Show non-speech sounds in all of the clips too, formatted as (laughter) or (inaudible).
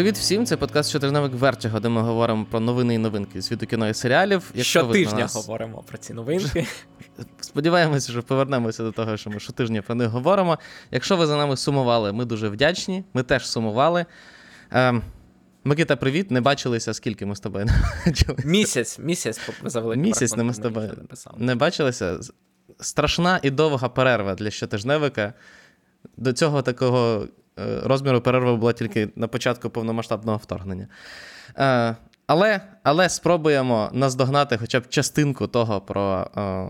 Привіт всім! Це подкаст «Щотижневик Вертіго, де ми говоримо про новини і новинки світу кіно і серіалів. Якщо щотижня нас... говоримо про ці новинки. (laughs) Сподіваємося, що повернемося до того, що ми щотижня про них говоримо. Якщо ви за нами сумували, ми дуже вдячні. Ми теж сумували. Ем, Микита, привіт, не бачилися, скільки ми з тобою не бачилися. Місяць, місяць за великим Місяць не ми з тобою не бачилися. Страшна і довга перерва для щотижневика. До цього такого розміру перерви була тільки на початку повномасштабного вторгнення. Е, але але спробуємо наздогнати хоча б частинку того, про, е,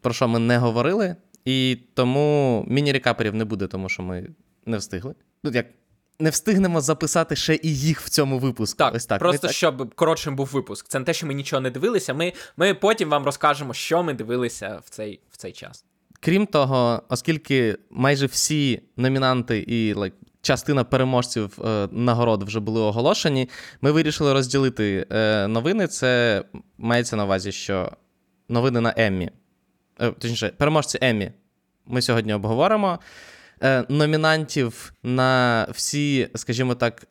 про що ми не говорили. І тому міні-рекаперів не буде, тому що ми не встигли. Ну, як не встигнемо записати ще і їх в цьому випуску. Так, Ось так. Просто так? щоб коротшим був випуск. Це не те, що ми нічого не дивилися. Ми ми потім вам розкажемо, що ми дивилися в цей в цей час. Крім того, оскільки майже всі номінанти і like, частина переможців е, нагород вже були оголошені, ми вирішили розділити е, новини. Це мається на увазі, що новини на Еммі, е, точніше, переможці Еммі ми сьогодні обговоримо. Е, номінантів на всі, скажімо так,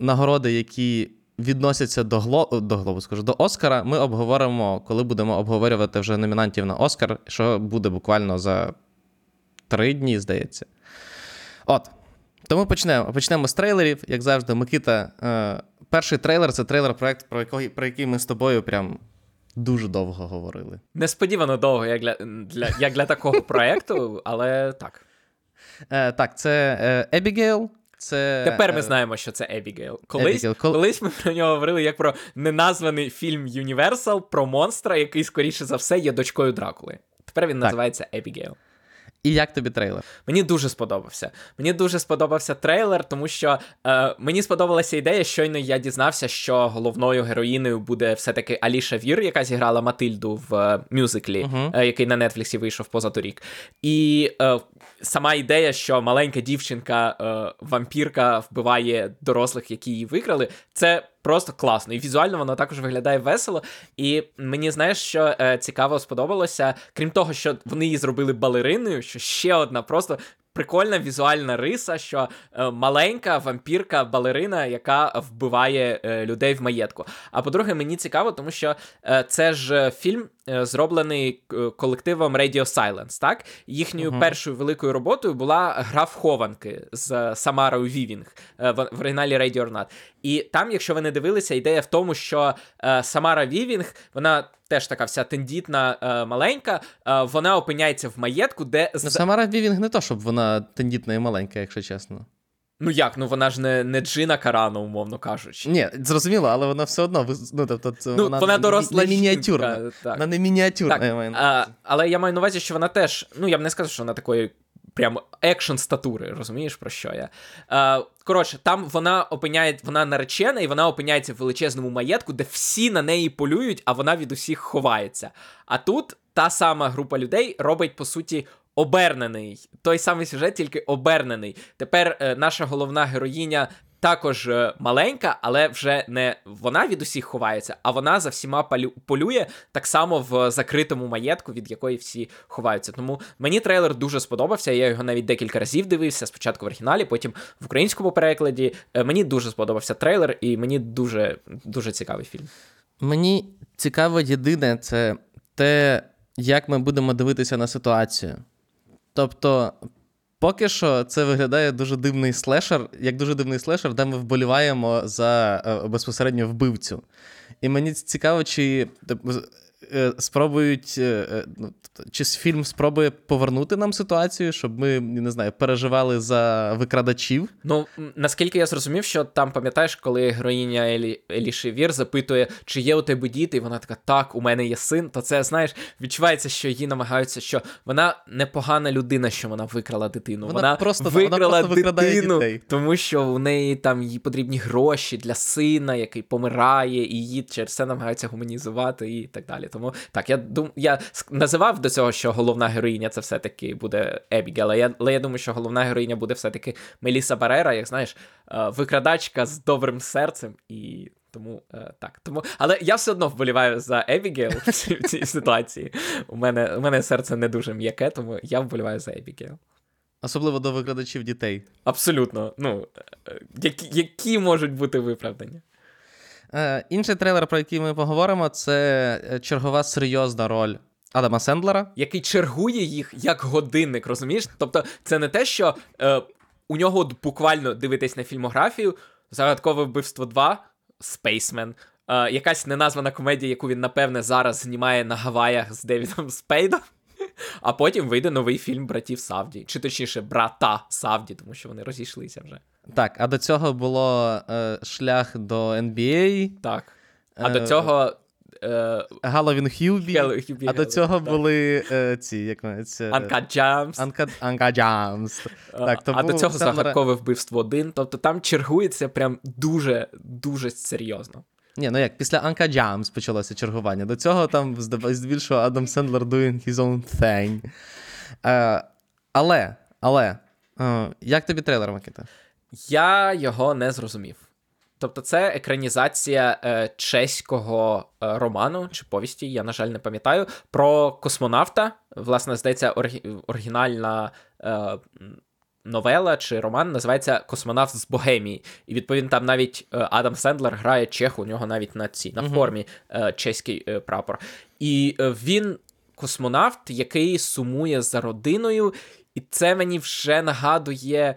нагороди, які відносяться до Гло... до Глобу, скажу, до Оскара, ми обговоримо, коли будемо обговорювати вже номінантів на Оскар, що буде буквально за три дні, здається. От. Тому почнемо почнемо з трейлерів, як завжди, Микита. Е, Перший трейлер це трейлер проекту, про який, про який ми з тобою прям дуже довго говорили. Несподівано довго, як для для, як для такого проекту, але так. Е, Так, це Ебігейл. Це... Тепер ми е, знаємо, що це Ебігейл. Колись Abigail. колись ми про нього говорили як про неназваний фільм Universal про монстра, який, скоріше за все, є дочкою Дракули. Тепер він так. називається Ебігейл. І як тобі трейлер? Мені дуже сподобався. Мені дуже сподобався трейлер, тому що е, мені сподобалася ідея. Щойно я дізнався, що головною героїнею буде все-таки Аліша Вір, яка зіграла Матильду в е, мюзиклі, uh-huh. е, який на Нетфліксі вийшов позаторік. І е, сама ідея, що маленька дівчинка, е, вбиває дорослих, які її викрали, це просто класно. І візуально воно також виглядає весело. І мені знаєш, що е, цікаво сподобалося, крім того, що вони її зробили балериною, що ще одна просто. Прикольна візуальна риса, що е, маленька вампірка балерина, яка вбиває е, людей в маєтку. А по-друге, мені цікаво, тому що е, це ж фільм Е, зроблений е, колективом Radio Silence. Так, їхньою uh-huh. першою великою роботою була гра в хованки з Самарою Вівінг е, в, в оригіналі Ready or Not. І там, якщо ви не дивилися, ідея в тому, що Самара Вівінг, вона. Теж така вся тендітна е, маленька, е, вона опиняється в маєтку, де. Ну, Самара Вівінг не то, щоб вона тендітна і маленька, якщо чесно. Ну як, ну вона ж не не Джина Карана, умовно кажучи. Ні, зрозуміло, але вона все одно ну, тобто, це, ну, вона, вона доросла не мініатюрна. Так. Вона не мініатюрна. Так, я маю а, Але я маю на увазі, що вона теж, ну я б не сказав, що вона такої прям екшн статури, розумієш, про що я? Е, Коротше, там вона опиняє, вона наречена, і вона опиняється в величезному маєтку, де всі на неї полюють, а вона від усіх ховається. А тут та сама група людей робить, по суті, обернений. Той самий сюжет, тільки обернений. Тепер е, наша головна героїня. Також е, маленька, але вже не вона від усіх ховається, а вона за всіма полює так само в закритому маєтку, від якої всі ховаються. Тому мені трейлер дуже сподобався. Я його навіть декілька разів дивився. Спочатку в оригіналі, потім в українському перекладі. Е, мені дуже сподобався трейлер, і мені дуже дуже цікавий фільм. Мені цікаво єдине, це те, як ми будемо дивитися на ситуацію. Тобто, поки що це виглядає дуже дивний слешер, як дуже дивний слешер, де ми вболіваємо за е, безпосередньо вбивцю. І мені цікаво, чи спробують, е, е, ну, чи фільм спробує повернути нам ситуацію, щоб ми не знаю, переживали за викрадачів. Ну наскільки я зрозумів, що там пам'ятаєш, коли героїня Елі Еліші Вір запитує, чи є у тебе діти, і вона така: так, у мене є син, то це знаєш, відчувається, що її намагаються, що вона непогана людина, що вона викрала дитину. Вона, вона просто викрала вона просто дитину, дітей. тому що у неї там їй потрібні гроші для сина, який помирає, і її через це намагаються гуманізувати і так далі. Тому так, я дум, я називав до цього, що головна героїня це все-таки буде Ебігел, але я, але я думаю, що головна героїня буде все-таки Меліса Барера, як знаєш, е, викрадачка з добрим серцем і. Тому е, так. Тому, Але я все одно вболіваю за Ебігейл в цій ситуації. У мене у мене серце не дуже м'яке, тому я вболіваю за Ебігейл. Особливо до викрадачів дітей. Абсолютно. Ну, е, які, які можуть бути виправдання? Е, інший трейлер, про який ми поговоримо, це е, чергова серйозна роль Адама Сендлера. Який чергує їх як годинник, розумієш? Тобто, це не те, що е, у нього буквально дивитись на фільмографію, загадкове вбивство 2, Spaceman, е, якась неназвана комедія, яку він, напевне, зараз знімає на Гаваях з Девідом Спейдом. А потім вийде новий фільм братів Савді, чи точніше, брата Савді, тому що вони розійшлися вже. Так, а до цього було е, шлях до NBA, Так. А Е, до цього. Е, Галовін Х'юбі, Hubie а до цього так. були е, ці, як це, Uncut Gems. Анка, Анка Джамс. А до цього загадкове вбивство один. Тобто там чергується прям дуже дуже серйозно. Ні, ну як, після Uncut Gems почалося чергування. До цього там здебільшого Адам Сендлер doing his own thing. Е, але, але, як тобі трейлер, Микита? Я його не зрозумів. Тобто, це екранізація е, чеського е, роману чи повісті, я, на жаль, не пам'ятаю, про космонавта. Власне, здається, оргі- оригінальна е, новела чи роман називається Космонавт з Богемії. І відповідно там навіть е, Адам Сендлер грає чех, у нього навіть на цій на формі е, чеський е, прапор. І е, він космонавт, який сумує за родиною, і це мені вже нагадує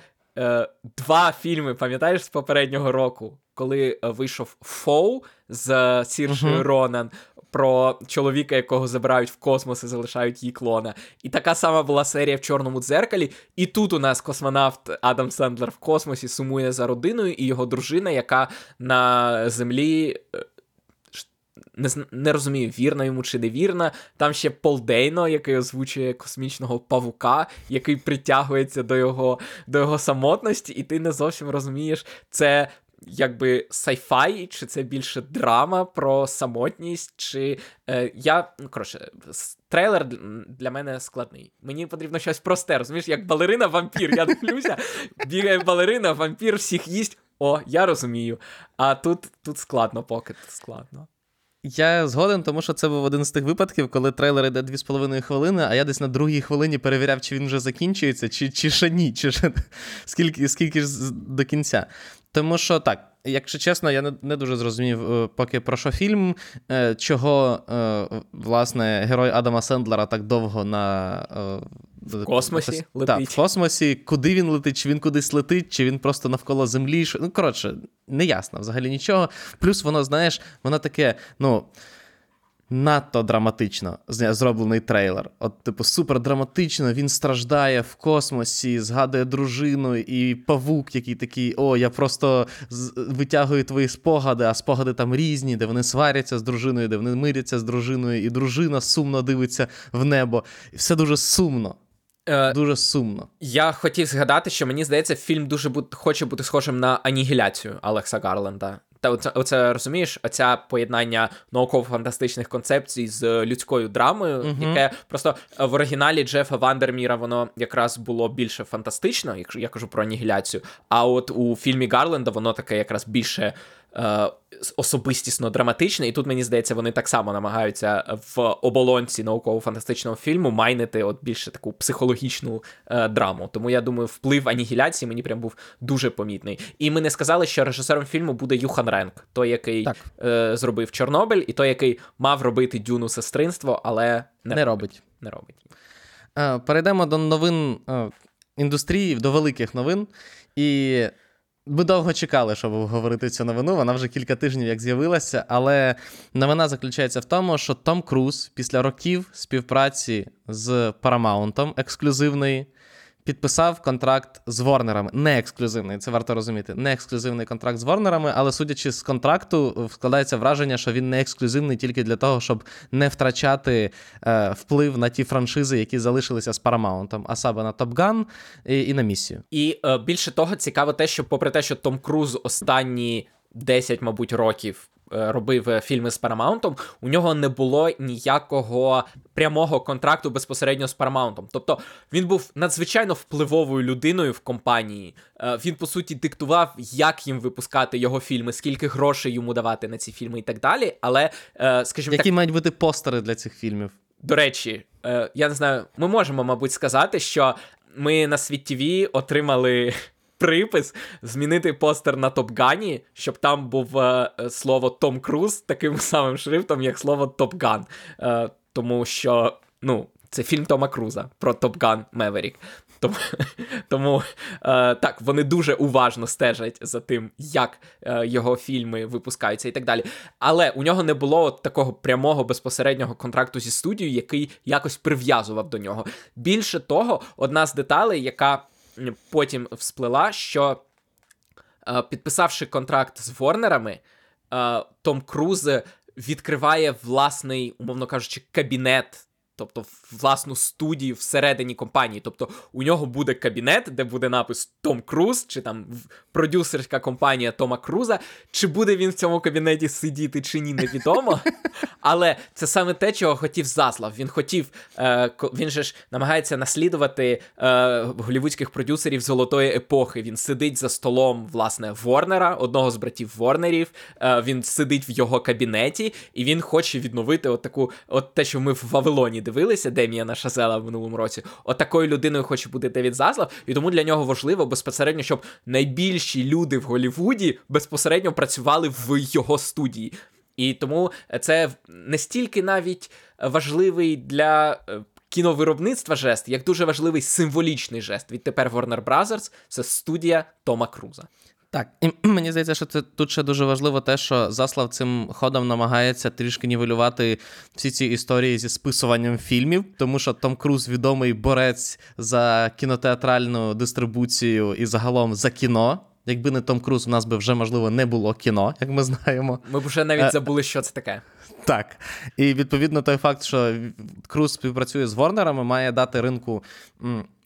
два фільми, пам'ятаєш, з попереднього року, коли е, вийшов Foe з е, Сіршою Мгм. Ронан. Про чоловіка, якого забирають в космос і залишають її клона. І така сама була серія в чорному дзеркалі. І тут у нас космонавт Адам Сендлер в космосі сумує за родиною і його дружина, яка на землі. Не, не розумію, вірна йому чи не вірна. Там ще Пол Дейно, який озвучує космічного павука, який притягується до його, до його самотності, і ти не зовсім розумієш, це якби sci-fi, чи це більше драма про самотність, чи е, я. Ну, коротше, трейлер для мене складний. Мені потрібно щось просте, розумієш, як балерина вампір. Я дивлюся, бігає балерина, вампір всіх їсть. О, я розумію. А тут, тут складно, поки тут складно. Я згоден, тому що це був один з тих випадків, коли трейлер йде 2,5 хвилини, а я десь на другій хвилині перевіряв, чи він вже закінчується, чи, чи ще ні, чи ще (laughs) скільки, скільки ж до кінця. Тому що так, якщо чесно, я не, не дуже зрозумів е, поки про що фільм, е, чого е, власне герой Адама Сендлера так довго на в космосі Так, летить. в космосі, куди він летить, чи він кудись летить, чи він просто навколо землі. Ну, коротше, не ясно взагалі нічого. Плюс воно, знаєш, воно таке, ну. Надто драматично зроблений трейлер. От, типу, супер драматично, він страждає в космосі, згадує дружину, і павук, який такий: о, я просто витягую твої спогади, а спогади там різні, де вони сваряться з дружиною, де вони миряться з дружиною, і дружина сумно дивиться в небо. І все дуже сумно. Е, Дуже сумно. Я хотів згадати, що мені здається, фільм дуже бу- хоче бути схожим на анігіляцію Алекса Гарленда. Та оце, оце розумієш, оця поєднання науково-фантастичних концепцій з людською драмою, Мгм. яке просто в оригіналі Джефа Вандерміра воно якраз було більше фантастично, якщо я кажу про анігіляцію. А от у фільмі Гарленда воно таке якраз більше особистісно драматичне, і тут мені здається, вони так само намагаються в оболонці науково-фантастичного фільму майнити от більше таку психологічну е, драму. Тому я думаю, вплив анігіляції мені прям був дуже помітний. І ми не сказали, що режисером фільму буде Юхан Ренк, той, який Так. е, зробив Чорнобиль, і той, який мав робити дюну сестринство, але не, Не робить. не робить. Е, Перейдемо до новин е, індустрії, до великих новин. І ми довго чекали, щоб обговорити цю новину. Вона вже кілька тижнів як з'явилася. Але новина заключається в тому, що Том Круз після років співпраці з Paramount ексклюзивної. Підписав контракт з Ворнерами. Не ексклюзивний, це варто розуміти. Не ексклюзивний контракт з Ворнерами, але судячи з контракту, складається враження, що він не ексклюзивний тільки для того, щоб не втрачати е, вплив на ті франшизи, які залишилися з Paramount, а саме на Gun і, і на місію. І е, більше того, цікаво те, що, попри те, що Том Круз останні 10, мабуть, років робив е, фільми з Paramount, у нього не було ніякого прямого контракту безпосередньо з Paramount. Тобто він був надзвичайно впливовою людиною в компанії. Е, Він, по суті, диктував, як їм випускати його фільми, скільки грошей йому давати на ці фільми і так далі. Але, е, скажімо так, Які мають бути постери для цих фільмів? до речі, е, я не знаю, ми можемо, мабуть, сказати, що ми на світ ТВ отримали припис змінити постер на Топгані, щоб там був е, слово Том Круз таким (laughs) самим шрифтом, як слово Топган. Е, тому що, ну, це фільм Тома Круза про Топган Меверік. Тому, (laughs) тому е, так, вони дуже уважно стежать за тим, як е, його фільми випускаються і так далі. Але у нього не було такого прямого безпосереднього контракту зі студією, який якось прив'язував до нього. Більше того, одна з деталей, яка потім всплила, що е, підписавши контракт з Ворнерами, е, Том Круз відкриває власний, умовно кажучи, кабінет тобто власну студію всередині компанії. Тобто у нього буде кабінет, де буде напис Том Круз, чи там продюсерська компанія Тома Круза. Чи буде він в цьому кабінеті сидіти, чи ні, невідомо. (laughs) Але це саме те, чого хотів Заслав. Він хотів, е, він же ж намагається наслідувати е, голівудських продюсерів золотої епохи. Він сидить за столом, власне, Ворнера, одного з братів Ворнерів. Е, він сидить в його кабінеті, і він хоче відновити от таку, от те, що ми в Вавилоні дивилися Деміана Шазела в минулому році. От людиною хоче бути Девід Заслав, і тому для нього важливо безпосередньо, щоб найбільші люди в Голівуді безпосередньо працювали в його студії. І тому це не стільки навіть важливий для е, кіновиробництва жест, як дуже важливий символічний жест. Відтепер Warner Brothers — це студія Тома Круза. Так, і (clears throat) мені здається, що це тут ще дуже важливо те, що Заслав цим ходом намагається трішки нівелювати всі ці історії зі списуванням фільмів, тому що Том Круз відомий борець за кінотеатральну дистрибуцію і загалом за кіно. Якби не Том Круз, у нас би вже, можливо, не було кіно, як ми знаємо. Ми б вже навіть е, забули, що це таке. Так. І відповідно той факт, що Круз співпрацює з Ворнерами, має дати ринку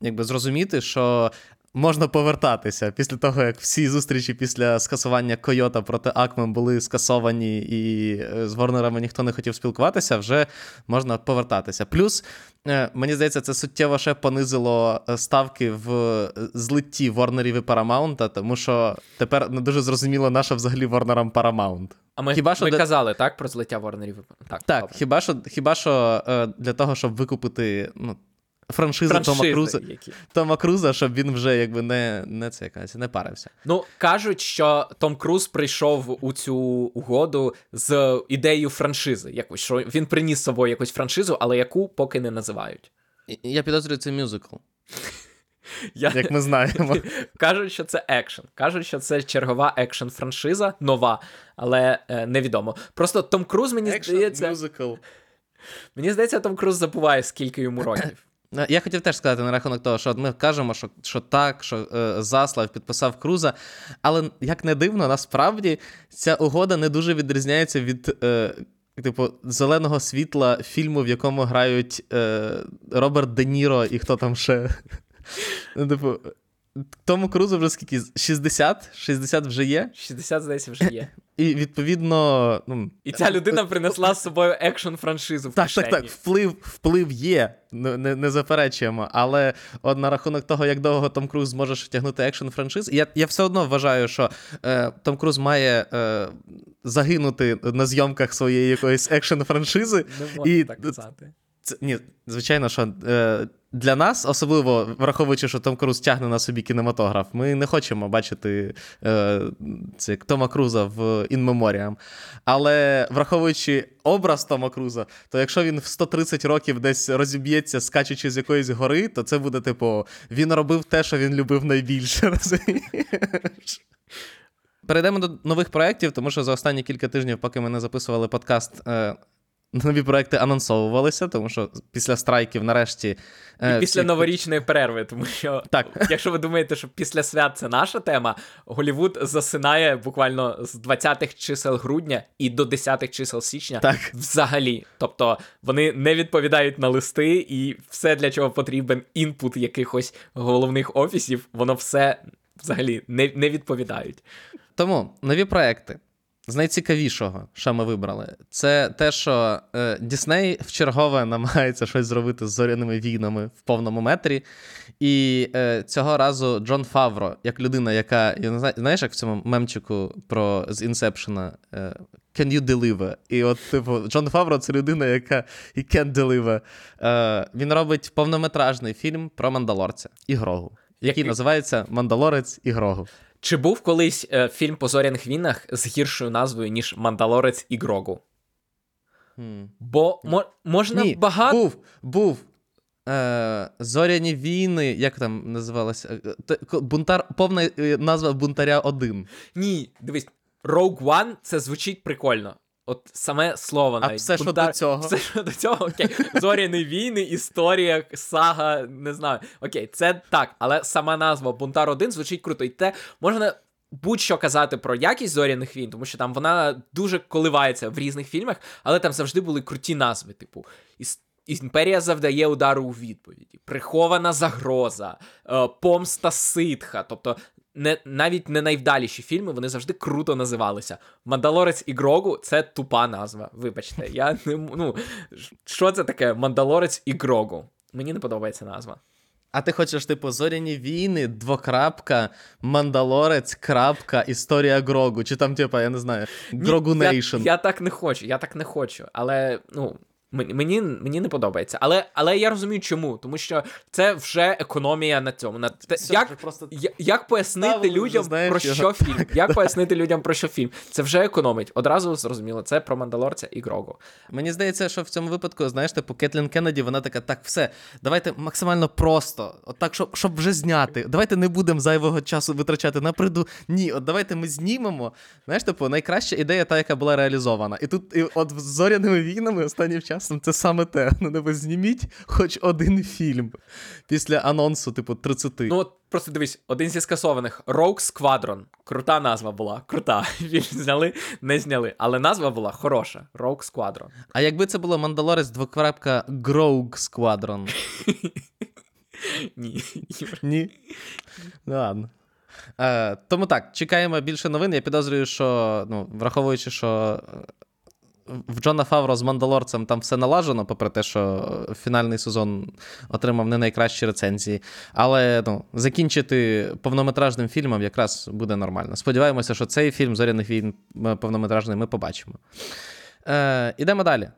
якби зрозуміти, що можна повертатися після того, як всі зустрічі після скасування Койота проти Акме були скасовані, і е, з Ворнерами ніхто не хотів спілкуватися, вже можна повертатися. Плюс, е, мені здається, це суттєво ще понизило е, ставки в злитті Ворнерів і Парамаунта, тому що тепер не дуже зрозуміло, нащо взагалі Ворнерам Парамаунт. А ми хіба що ми де... казали так про злиття Ворнерів? Так, так хіба що хіба що для того, щоб викупити ну, франшизи, Тома Круза, які. Тома Круза, щоб він вже якби не не це якась, не парився. Ну кажуть, що Том Круз прийшов у цю угоду з ідеєю франшизи. Якось що він приніс з собою якусь франшизу, але яку поки не називають. Я підозрюю, це мюзикл. (laughs) Я... Як ми знаємо. (laughs) Кажуть, що це екшен. Кажуть, що це чергова екшн франшиза, нова, але е, невідомо. Просто Том Круз мені Action здається. Musical. Мені здається, Том Круз забуває, скільки йому (laughs) років. Ну, я хотів теж сказати на рахунок того, що ми кажемо, що що так, що е, Заслав підписав Круза. Але як не дивно, насправді ця угода не дуже відрізняється від е, типу, зеленого світла фільму, в якому грають е, Роберт Де Ніро і хто там ще. (laughs) Ну, типу, тому Крузу вже скільки? 60? 60 вже є? 60, здається, вже є. І відповідно. ну... І ця людина принесла з собою екшн франшизу в Так, кишені. так, так. Вплив вплив є, не не заперечуємо. Але от на рахунок того, як довго Том Круз зможе втягнути екшн франшиз, я я все одно вважаю, що е, Том Круз має е, загинути на зйомках своєї якоїсь екшн франшизи. Не можна і... так казати. Це, Ні, звичайно, що е, для нас, особливо враховуючи, що Том Круз тягне на собі кінематограф, ми не хочемо бачити е, це, Тома Круза в In Memoriam. Але враховуючи образ Тома Круза, то якщо він в 130 років десь розіб'ється, скачучи з якоїсь гори, то це буде типу: він робив те, що він любив найбільше. (laughs) розумієш? Перейдемо до нових проєктів, тому що за останні кілька тижнів, поки ми не записували подкаст, е, Нові проекти анонсовувалися, тому що після страйків нарешті. І е, після всі... новорічної перерви, тому що, так. (laughs) якщо ви думаєте, що після свят це наша тема, Голівуд засинає буквально з 20-х чисел грудня і до 10-х чисел січня так. взагалі. Тобто вони не відповідають на листи, і все, для чого потрібен інпут якихось головних офісів, воно все взагалі не, не відповідають. Тому нові проекти. З найцікавішого, що ми вибрали, це те, що е, Дісней вчергове намагається щось зробити з зоряними війнами в повному метрі. І е, цього разу Джон Фавро, як людина, яка я не знаю, знаєш, як в цьому мемчику про з Інсепшена е, Can you deliver? І от, типу, Джон Фавро це людина, яка і can deliver. Е, Він робить повнометражний фільм про мандалорця і Грогу, який Який? називається Мандалорець і Грогу. Чи був колись е, фільм по зоряних війнах з гіршою назвою, ніж Мандалорець і Грогу? Бо мо- можна Ні, багато. був, був. Е, Зоряні війни, як там називалося? Е, Бунтар, повна е, назва Бунтаря 1. Ні, дивись, Rogue One це звучить прикольно. От саме слово А навіть. все, що Бунтар- до цього? (laughs) Все, що до цього, окей. Зоряні війни, історія, сага, не знаю. Окей, це так, але сама назва Бунтар 1 звучить круто. І те можна будь-що казати про якість зоряних війн, тому що там вона дуже коливається в різних фільмах, але там завжди були круті назви, типу. Імперія завдає удару у відповіді, прихована загроза, е, помста ситха. Тобто, не, навіть не найвдаліші фільми, вони завжди круто називалися. Мандалорець і Грогу це тупа назва. Вибачте, я не ну, що це таке? Мандалорець і Грогу. Мені не подобається назва. А ти хочеш, типу, зоряні війни, двокрапка, Мандалорець, крапка, історія Грогу. Чи там, типу, я не знаю, Грогу я, я так не хочу, я так не хочу. Але ну. Мені, мені, не подобається. Але, але я розумію, чому. Тому що це вже економія на цьому. На те, Все, як, просто я- як пояснити ставили людям знаєш, про його. що фільм? Як пояснити людям про що фільм? Це вже економить. Одразу зрозуміло, це про Мандалорця і Грогу. Мені здається, що в цьому випадку, знаєш, типу, Кетлін Кеннеді, вона така, так, все, давайте максимально просто, от так, щоб, щоб вже зняти. Давайте не будемо зайвого часу витрачати на приду. Ні, от давайте ми знімемо. Знаєш, типу, найкраща ідея та, яка була реалізована. І тут, і от з зоряними війнами останнім часом це саме те. Ну, типу, зніміть хоч один фільм після анонсу, типу, 30. Ну от просто дивись, один зі скасованих Rogue Squadron. Крута назва була. Крута. (laughs) Фільм зняли, не зняли. Але назва була хороша. Rogue Squadron. А якби це було Мандалорець двокрапка Гроуг Squadron? (laughs) Ні. Ні. Ну, ладно. Е, тому так, чекаємо більше новин. Я підозрюю, що, ну, враховуючи, що в Джона Фавро з Мандалорцем там все налажено, попри те, що фінальний сезон отримав не найкращі рецензії. Але ну, закінчити повнометражним фільмом якраз буде нормально. Сподіваємося, що цей фільм Зоряних війн е, повнометражний ми побачимо. Е, ідемо далі.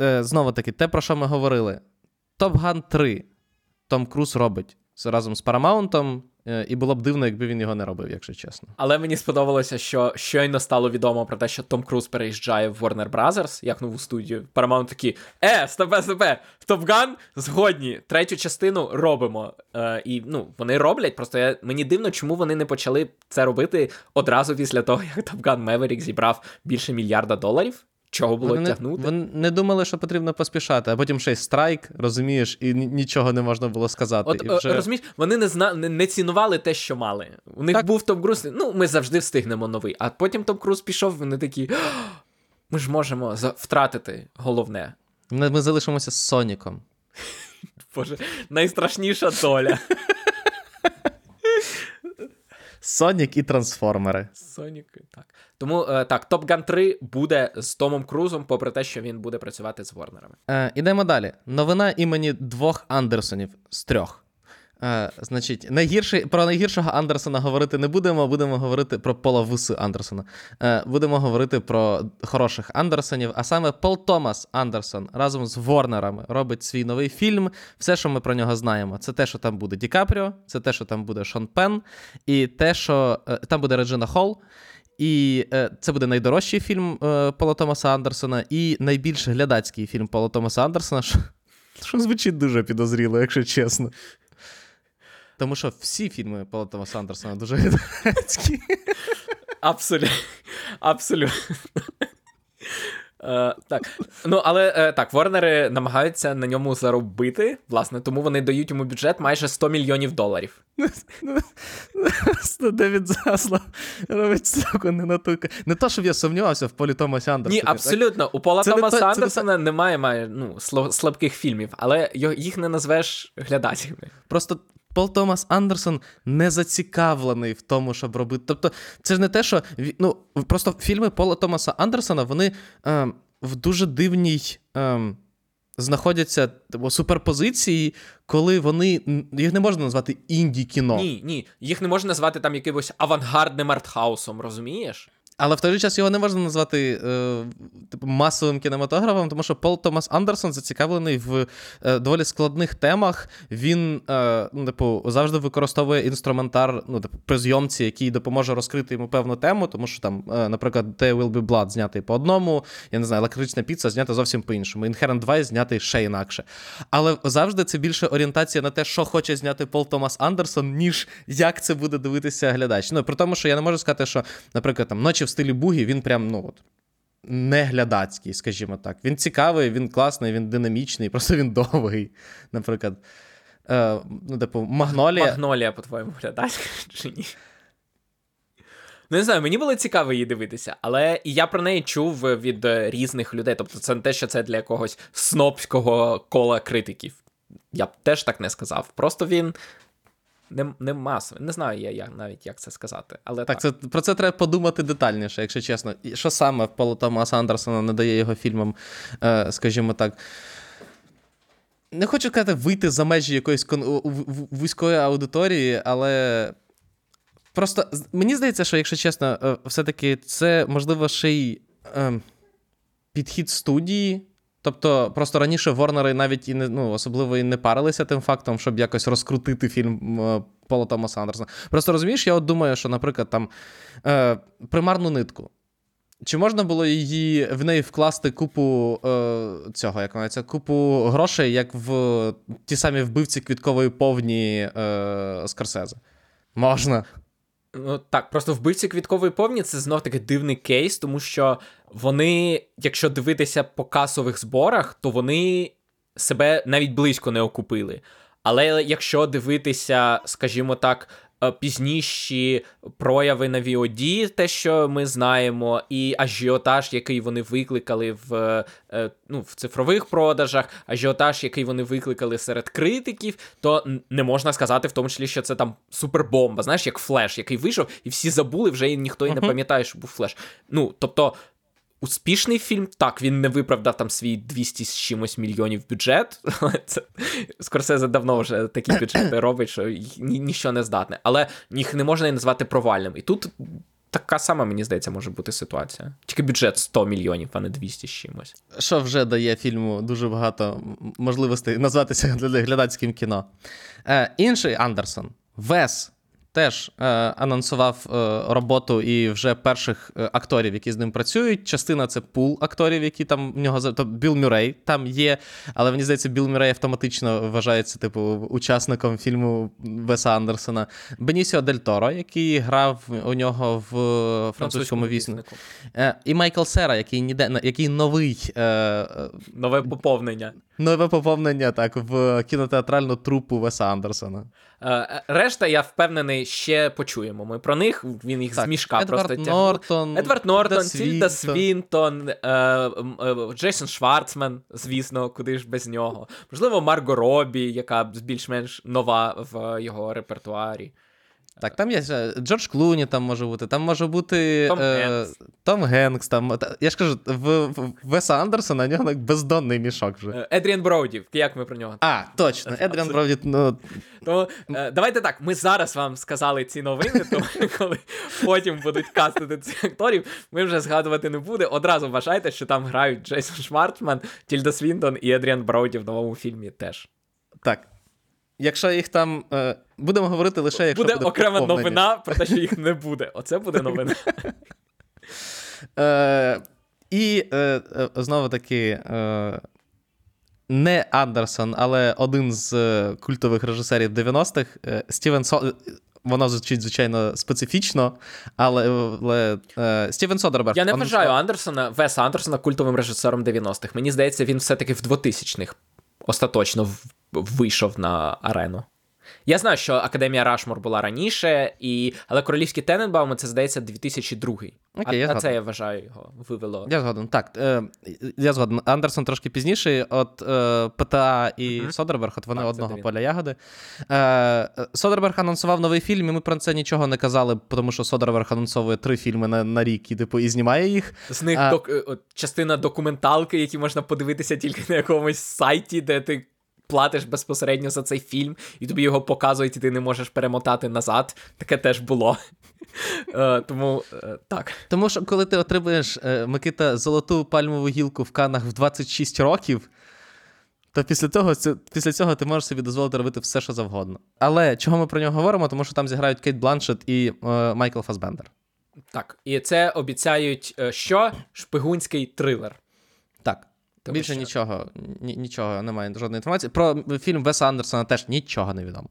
Е, знову таки, те, про що ми говорили. Top Gun 3 Том Круз робить разом з Парамаунтом, е, і було б дивно, якби він його не робив, якщо чесно. Але мені сподобалося, що щойно стало відомо про те, що Том Круз переїжджає в Warner Brothers, як нову студію. Paramount такі: Е, стопе, стопе, Gun, згодні, третю частину робимо. Е, і ну, вони роблять. Просто я, мені дивно, чому вони не почали це робити одразу після того, як Gun Maverick зібрав більше мільярда доларів. Чого було Вони не, тягнути? вони не думали, що потрібно поспішати, а потім ще й страйк, розумієш, і нічого не можна було сказати. От і е, вже... розумієш, вони не зна не, не цінували те, що мали. У них Так. був Том Круз, ну ми завжди встигнемо новий. А потім Том Круз пішов, вони такі. Ми ж можемо за- втратити головне. Ми, ми залишимося з Соніком. Боже, найстрашніша доля. (laughs) Сонік і трансформери. Соніки. Так. Тому е, так, Top Gun 3 буде з Томом Крузом, попри те, що він буде працювати з Ворнерами. Е, ідемо далі. Новина імені двох Андерсонів з трьох. Е, значить, найгірший, про найгіршого Андерсона говорити не будемо, будемо говорити про Пола Вуси Андерсона. Е, будемо говорити про хороших Андерсонів, а саме Пол Томас Андерсон разом з Ворнерами робить свій новий фільм. Все, що ми про нього знаємо, це те, що там буде Ді Капріо, це те, що там буде Шон Пен, і те, що е, там буде Реджина Холл. І це буде найдорожчий фільм Пола Томаса Андерсона і найбільш глядацький фільм Пола Томаса Андерсона, що звучить дуже підозріло, якщо чесно. Тому що всі фільми Пола Томаса Андерсона дуже глядацькі. Абсолютно. Абсолютно. Е, так. Ну, але е, так, Ворнери намагаються на ньому заробити, власне, тому вони дають йому бюджет майже 100 мільйонів доларів. Девід Заслав робить ставку не на ту. Не то, щоб я сумнівався в Полі Томасі Андерсоні. Ні, абсолютно. У Пола Томаса не Андерсона немає має, ну, слабких фільмів, але їх не назвеш глядацькими. Просто Пол Томас Андерсон не зацікавлений в тому, щоб робити. Тобто, це ж не те, що ну, просто фільми Пола Томаса Андерсона вони е, в дуже дивній. Е, знаходяться типу, суперпозиції, коли вони їх не можна назвати інді кіно. Ні, ні, їх не можна назвати там якимось авангардним артхаусом, розумієш? Але в той же час його не можна назвати е, типу, масовим кінематографом, тому що Пол Томас Андерсон зацікавлений в е, доволі складних темах. Він е, ну, типу, завжди використовує інструментар ну, типу, при зйомці, який допоможе розкрити йому певну тему, тому що там, е, наприклад, There Will Be Blood знятий по одному, я не знаю, електрична піца знята зовсім по-іншому. Inherent 2 знятий ще інакше. Але завжди це більше орієнтація на те, що хоче зняти Пол Томас Андерсон, ніж як це буде дивитися глядач. Ну, при тому, що я не можу сказати, що, наприклад, там ночі стилі бугі він прям, ну от. Не глядацький, скажімо так. Він цікавий, він класний, він динамічний, (laughs) просто він довгий. Наприклад, Е, ну, типу, Магнолія. Магнолія, по-твоєму, глядацька (laughs) чи ні? Ну, не знаю, мені було цікаво її дивитися, але і я про неї чув від різних людей. Тобто, це не те, що це для якогось снобського кола критиків. Я б теж так не сказав. Просто він не не масовий. Не знаю я, я навіть як це сказати. Але Так, так. Це, про це треба подумати детальніше, якщо чесно. І Що саме в Полу Томаса Андерсона не дає його фільмам, е, скажімо так. Не хочу сказати, вийти за межі якоїсь кон... вузької аудиторії, але. Просто мені здається, що, якщо чесно, е, все-таки це можливо ще й е, підхід студії. Тобто, просто раніше Ворнери навіть і не ну, особливо і не парилися тим фактом, щоб якось розкрутити фільм е, Пола Томаса Андерсона. Просто розумієш, я от думаю, що, наприклад, там е, примарну нитку. Чи можна було її в неї вкласти купу е, цього, як називається, купу грошей, як в ті самі вбивці квіткової повні е, Скорсезе? Можна. Ну так, просто вбивці квіткової повні це знов таки дивний кейс, тому що вони, якщо дивитися по касових зборах, то вони себе навіть близько не окупили. Але якщо дивитися, скажімо так, пізніші прояви на VOD, те, що ми знаємо, і ажіотаж, який вони викликали в е, ну, в цифрових продажах, ажіотаж, який вони викликали серед критиків, то не можна сказати, в тому числі, що це там супербомба. Знаєш, як флеш, який вийшов, і всі забули, вже і ніхто і не пам'ятає, що був флеш. Ну, тобто. Успішний фільм, так, він не виправдав там свій 200 з чимось мільйонів бюджет. (laughs) Це Скорсезе давно вже такі бюджети (clears throat) робить, що ні, ніщо не здатне. Але їх не можна і назвати провальним. І тут така сама, мені здається, може бути ситуація. Тільки бюджет 100 мільйонів, а не 200 з чимось. Що вже дає фільму дуже багато можливостей назватися (laughs) глядацьким кіно. Е, Інший Андерсон. Вес теж е, анонсував е, роботу і вже перших е, акторів, які з ним працюють. Частина це пул акторів, які там в нього то Білл Мюррей там є. Але мені здається, Білл Мюррей автоматично вважається, типу, учасником фільму Веса Андерсона. Бенісіо Дель Торо, який грав у нього в французькому віснику. Е, і Майкл Сера, який ніде який новий. Е, е, Нове поповнення. Нове поповнення так в кінотеатральну трупу Веса Андерсона. Е, решта, я впевнений, ще почуємо. Ми про них. Він їх так, з мішка Едвард просто Нортон, Едвард Нортон, Тільда Свінтон, е, е, Джейсон Шварцман, звісно, куди ж без нього. Можливо, Марго Робі, яка більш-менш нова в його репертуарі. Так, там є Джордж Клуні, там може бути, там може бути Том е, Генкс. Том Генкс. Там, Я ж кажу, в, в Веса Андерсона на нього бездонний мішок вже. Е, Едріан Броуді, як ми про нього? А, точно, Едріан Броуді. Ну... Тому е, давайте так, ми зараз вам сказали ці новини, тому коли потім будуть кастити цих акторів, ми вже згадувати не будем. Одразу вважайте, що там грають Джейсон Шварцман, Тільда Свінтон і Едріан Броуді в новому фільмі теж. Так. Якщо їх там. Е, будемо говорити лише, якщо буде, буде окрема новина про те, що їх не буде. Оце буде новина. (laughs) Е, І е, е, знову таки. Е, не Андерсон, але один з е, культових режисерів 90-х е, Стівен Со... Воно звучить, звичайно, специфічно, але але е, Стівен Содерберг. Я не вважаю Андерсона, Веса Андерсона культовим режисером 90-х. Мені здається, він все-таки в 2000-х остаточно вийшов на арену. Я знаю, що Академія Рашмор була раніше, і... але королівські Тененбауми, це здається 2002. Окей, а, я а це я вважаю його вивело. Я згоден. Так, е, я згоден. Андерсон трошки пізніше. От е, ПТА і Мгм. Содерберг, от вони Так, одного поля ягоди. Е, е, Содерберг анонсував новий фільм, і ми про це нічого не казали, тому що Содерберг анонсовує три фільми на, на рік і, типу, і знімає їх. З них А- док... е, от, частина документалки, які можна подивитися тільки на якомусь сайті, де ти платиш безпосередньо за цей фільм, і тобі його показують, і ти не можеш перемотати назад. Таке теж було. (laughs) Е, Тому е, так. Тому що коли ти отримуєш е, Микита золоту пальмову гілку в Канах в 26 років, то після того, після цього ти можеш собі дозволити робити все, що завгодно. Але чого ми про нього говоримо? Тому що там зіграють Кейт Бланшет і е, Майкл Фасбендер. Так. І це обіцяють що? Шпигунський трилер. Тому Більше що- нічого, ні, нічого немає жодної інформації. Про фільм Веса Андерсона теж нічого не відомо.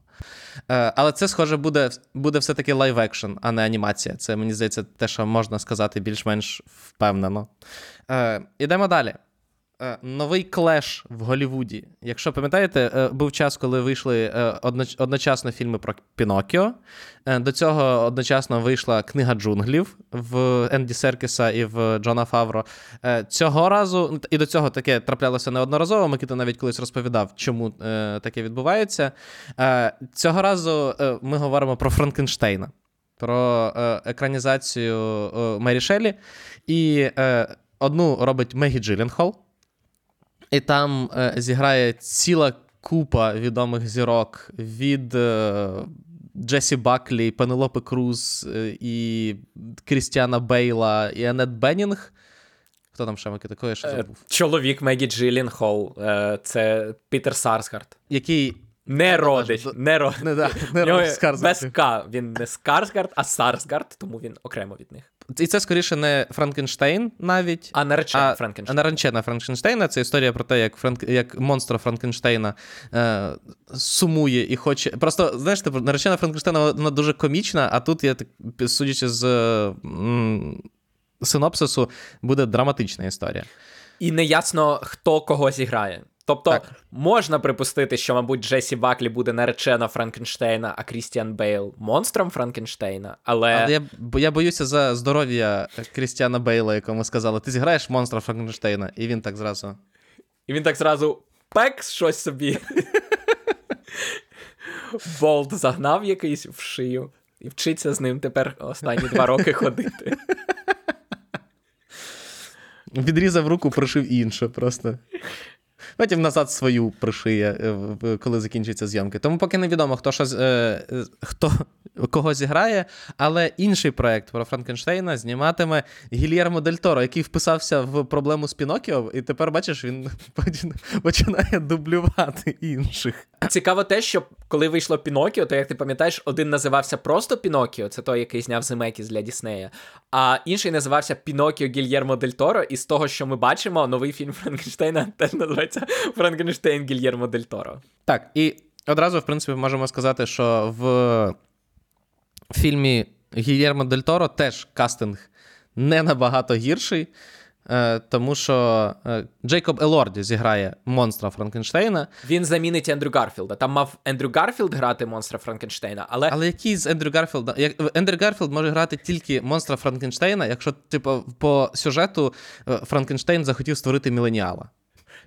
Е, але це, схоже, буде, буде все-таки live-action, а не анімація. Це, мені здається, те, що можна сказати більш-менш впевнено. Е, ідемо далі. Е, новий clash в Голлівуді. Якщо пам'ятаєте, е, був час, коли вийшли е, одночасно фільми про Пінокіо. До цього одночасно вийшла книга джунглів в Енді Серкіса і в Джона Фавро. Цього разу, і до цього таке траплялося неодноразово. Микита навіть колись розповідав, чому таке відбувається. Цього разу ми говоримо про Франкенштейна, про екранізацію Мері Шелі. І одну робить Мегі Джилленхол. І там е, зіграє ціла купа відомих зірок від е, Джесі Баклі, Пенелопи Круз е, і Крістіана Бейла, і Анет Беннінг. Хто там ще такої ще Е, забув? Чоловік Мегі Джилленхол. Е, Це Пітер Сарсгард. Який Не родич, не ро... не, да, не Скарсгард. без К. Він не Скарсгард, а Сарсгард, тому він окремо від них. І це скоріше не Франкенштейн навіть. А наречена А Франкенштейн. Наречена Франкенштейна це історія про те, як Франк... як монстр Франкенштейна е... сумує і хоче. Просто, знаєш, типу, наречена Франкенштейна вона дуже комічна, а тут, я так, судячи з м... синопсису, буде драматична історія. І неясно, хто кого зіграє. Тобто Так. можна припустити, що, мабуть, Джесі Баклі буде наречена Франкенштейна, а Крістіан Бейл монстром Франкенштейна, але, Але я, я боюся за здоров'я Крістіана Бейла, якому сказали, ти зіграєш монстра Франкенштейна, і він так зразу. і він так зразу пекс щось собі. Болт загнав якийсь в шию і вчиться з ним тепер останні два роки ходити. Відрізав руку, пришив іншу просто. Потім назад свою пришиє, е, коли закінчаться зйомки. Тому поки невідомо, хто що е, хто кого зіграє, але інший проект про Франкенштейна зніматиме Гільєрмо Дель Торо, який вписався в проблему з Пінокіо, і тепер, бачиш, він (laughs) починає дублювати інших. Цікаво те, що коли вийшло Пінокіо, то як ти пам'ятаєш, один називався просто Пінокіо, це той, який зняв Земекіс для Діснея, а інший називався Пінокіо Гільєрмо Дель Торо, і з того, що ми бачимо, новий фільм Франкенштейна теж (laughs) називається Франкенштейн Гільєрмо Дель Торо. Так, і одразу, в принципі, можемо сказати, що в фільмі Гільєрмо Дель Торо теж кастинг не набагато гірший, е, тому що е, Джейкоб Елорді зіграє монстра Франкенштейна. Він замінить Ендрю Гарфілда. Там мав Ендрю Гарфілд грати монстра Франкенштейна, але Але який з Ендрю Гарфілда? Ендрю Гарфілд може грати тільки монстра Франкенштейна, якщо, типу, по сюжету е, Франкенштейн захотів створити міленіала.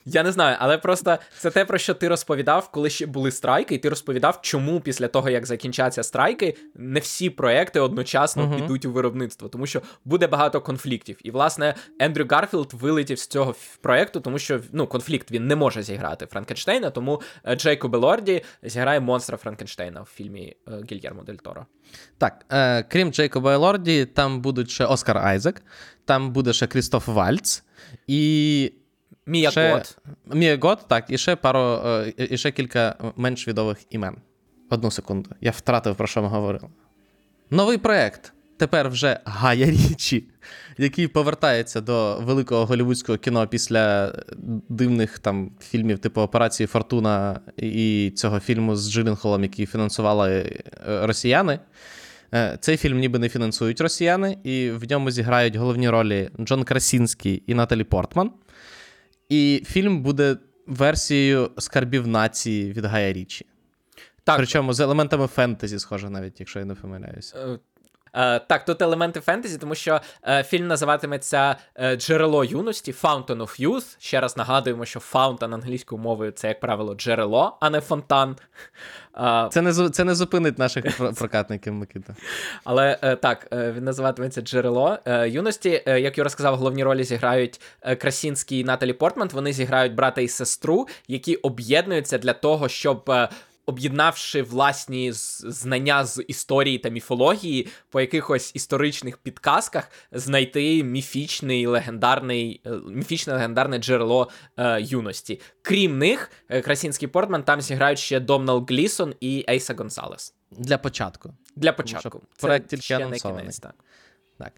Я не знаю, але просто це те, про що ти розповідав, коли ще були страйки, і ти розповідав, чому після того, як закінчаться страйки, не всі проекти одночасно Мгм. підуть у виробництво, тому що буде багато конфліктів. І, власне, Ендрю Гарфілд вилетів з цього проекту, тому що ну, конфлікт він не може зіграти Франкенштейна, тому е, Джейкоб Елорді зіграє монстра Франкенштейна в фільмі е, Гільєрмо Дель Торо. Так, е, крім Джейкоба Елорді, там будуть ще Оскар Айзек, там буде ще Крістоф Вальц і. Мія ще... Кот. Мія Гот, так, і ще пару, е, і ще кілька менш відомих імен. Одну секунду. Я втратив, про що ми говорили. Новий проект. Тепер вже Гая Річі, який повертається до великого голівудського кіно після дивних там фільмів, типу Операції Фортуна і цього фільму з Джилленхолом, який фінансували е, росіяни. Е, Цей фільм ніби не фінансують росіяни, і в ньому зіграють головні ролі Джон Красінський і Наталі Портман. І фільм буде версією скарбів нації від Гая Річі. Так. Причому з елементами фентезі, схоже, навіть, якщо я не помиляюся. Е, так, тут елементи фентезі, тому що е, фільм називатиметься е, Джерело юності, Fountain of Youth. Ще раз нагадуємо, що fountain англійською мовою це, як правило, джерело, а не фонтан. Це не це не зупинить наших прокатників, Микита. Але е, так, він називатиметься Джерело е, юності. Е, як Юра сказав, головні ролі зіграють Красінський і Наталі Портман. Вони зіграють брата і сестру, які об'єднуються для того, щоб. Об'єднавши власні знання з історії та міфології по якихось історичних підказках, знайти міфічний легендарний, е, міфічне легендарне джерело е, юності. Крім них, е, Красінський Портман там зіграють ще Домнал Глісон і Ейса Гонсалес. Для початку. Для початку. Це проект тільки ще не кінець, так. Так.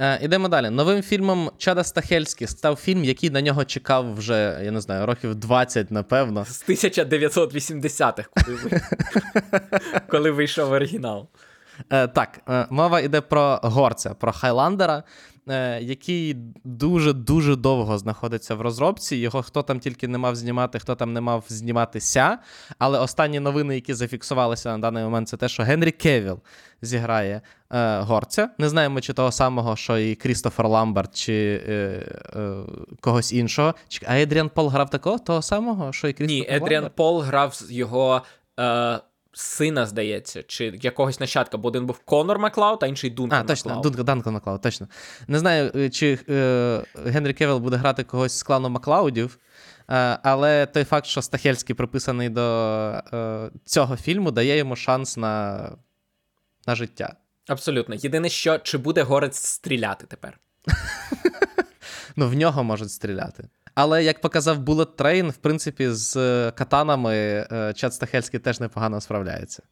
Е, ідемо далі. Новим фільмом Чада Стахельський став фільм, який на нього чекав вже, я не знаю, років 20, напевно. З 1980-х, коли, ви... (laughs) коли вийшов оригінал. Е, так, е, мова йде про горця, про Хайландера, який дуже-дуже довго знаходиться в розробці. Його хто там тільки не мав знімати, хто там не мав зніматися. Але останні новини, які зафіксувалися на даний момент, це те, що Генрі Кевіл зіграє е, горця. Не знаємо, чи того самого, що і Крістофер Ламберт, чи е, е, когось іншого. А Едріан Пол грав такого, того самого, що і Крістофер Ні, Едріан Пол грав його е, сина, здається, чи якогось нащадка, бо один був Конор Маклауд, а інший Дункан А, точно, Маклауд. Данкан Маклауд, точно. Не знаю, е, чи е, Генрі Кевіл буде грати когось з клану Маклаудів, е, але той факт, що Стахельський приписаний до е, цього фільму, дає йому шанс на, на життя. Абсолютно. Єдине, що чи буде горець стріляти тепер? (laughs) Ну, в нього можуть стріляти. Але як показав Bullet Train, в принципі, з е, катанами е, Чад Стахельський теж непогано справляється.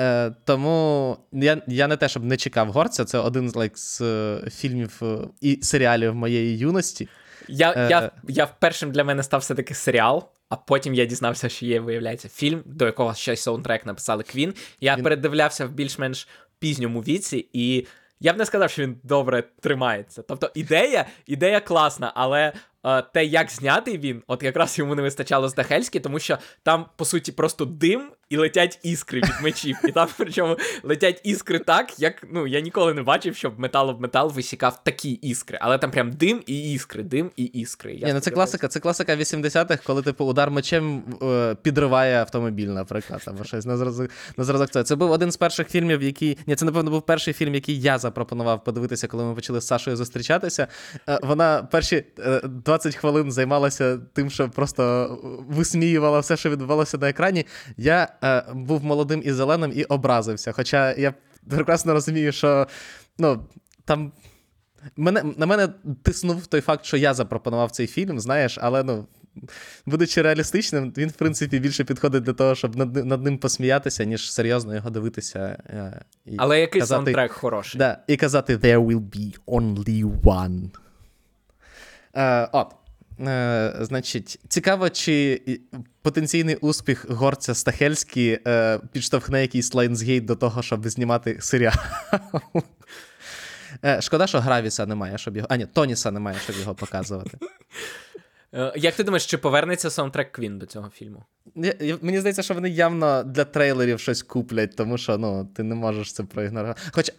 Е, тому я, я не те, щоб не чекав горця, це один like, з е, фільмів і серіалів моєї юності. Я, Е, я, я першим для мене став все-таки серіал, а потім я дізнався, що є, виявляється, фільм, до якого ще саундтрек написали Квін. Я Він- передивлявся в більш-менш пізньому віці, і я б не сказав, що він добре тримається. Тобто ідея, ідея класна, але те, як знятий він, от якраз йому не вистачало Здахельський, тому що там, по суті, просто дим і летять іскри від мечів. І там, причому, летять іскри так, як ну, я ніколи не бачив, щоб метал об метал висікав такі іскри. Але там прям дим і іскри, дим і іскри. Я Ні, ну це класика, це класика 80-х, коли типу удар мечем е, підриває автомобіль, наприклад, або щось на зразок на зразок цього. Це був один з перших фільмів, який. Ні, це, напевно, був перший фільм, який я запропонував подивитися, коли ми почали з Сашою зустрічатися. Е, Вона перші е, 20 хвилин займалася тим, що просто висміювала все, що відбувалося на екрані. Я е, був молодим і зеленим і образився. Хоча я прекрасно розумію, що ну, там. Мене, на мене тиснув той факт, що я запропонував цей фільм, знаєш, але ну, будучи реалістичним, він, в принципі, більше підходить для того, щоб над, над ним посміятися, ніж серйозно його дивитися. е, І Але який казати, саундтрек хороший. Да, і казати There will be only one. Е, от. Е, значить, цікаво, чи потенційний успіх горця Стахельський е, підштовхне якийсь Lionsgate до того, щоб знімати серіал. Е, шкода, що Гравіса немає, щоб його. А, ні, Тоніса немає, щоб його показувати. Е, Як ти думаєш, чи повернеться саундтрек Квін до цього фільму? Мені здається, що вони явно для трейлерів щось куплять, тому що ну, ти не можеш це проігнорувати. Хоч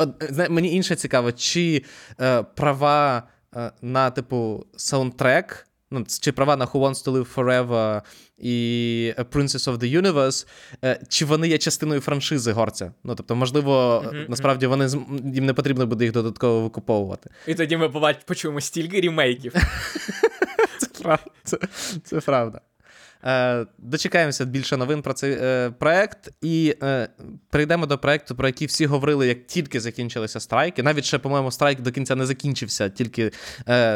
мені інше цікаво, чи е, права е, на, типу, саундтрек, ну, чи права на Who Wants to Live Forever і Princess of the Universe, е, чи вони є частиною франшизи горця? Ну, тобто, можливо, Мгм, насправді вони їм не потрібно буде їх додатково викуповувати. І тоді ми почуємо стільки рімейків. (laughs) Це правда. Це, це правда. Е, дочекаємося більше новин про цей е, проект, і е, перейдемо до проекту, про який всі говорили, як тільки закінчилися страйки. Навіть ще, по-моєму, страйк до кінця не закінчився, тільки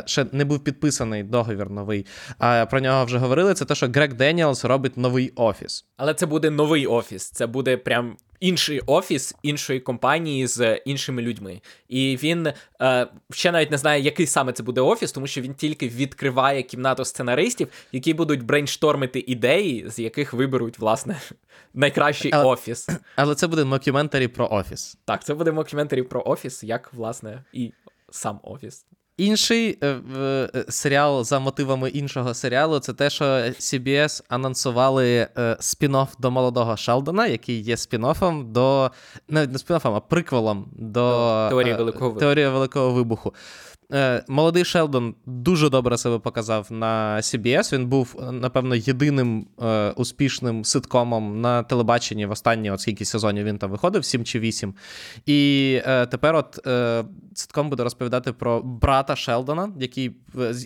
ще не був підписаний договір новий. А про нього вже говорили. Це те, що Грег Деніелс робить новий офіс. Але це буде новий офіс. Це буде прям інший офіс іншої компанії з іншими людьми. І він е, ще навіть не знає, який саме це буде офіс, тому що він тільки відкриває кімнату сценаристів, які будуть брейнштормити ідеї, з яких виберуть, власне, (laughs) найкращий Але- офіс. (clears throat) Але це буде мокюментарі про офіс. Так, це буде мокюментарі про офіс, як, власне, і сам офіс. Інший е, е, серіал за мотивами іншого серіалу це те, що CBS анонсували е, спін-офф до молодого Шелдона, який є спін-оффом до навіть не спін-оффом, а приквелом до Теорії е, Великого теорії Великого Вибуху. Е, Молодий Шелдон дуже добре себе показав на CBS. Він був, е, напевно, єдиним е, успішним ситкомом на телебаченні в останні от скільки сезонів він там виходив, 7 чи 8. І тепер от ситком буде розповідати про брата Шелдона, який,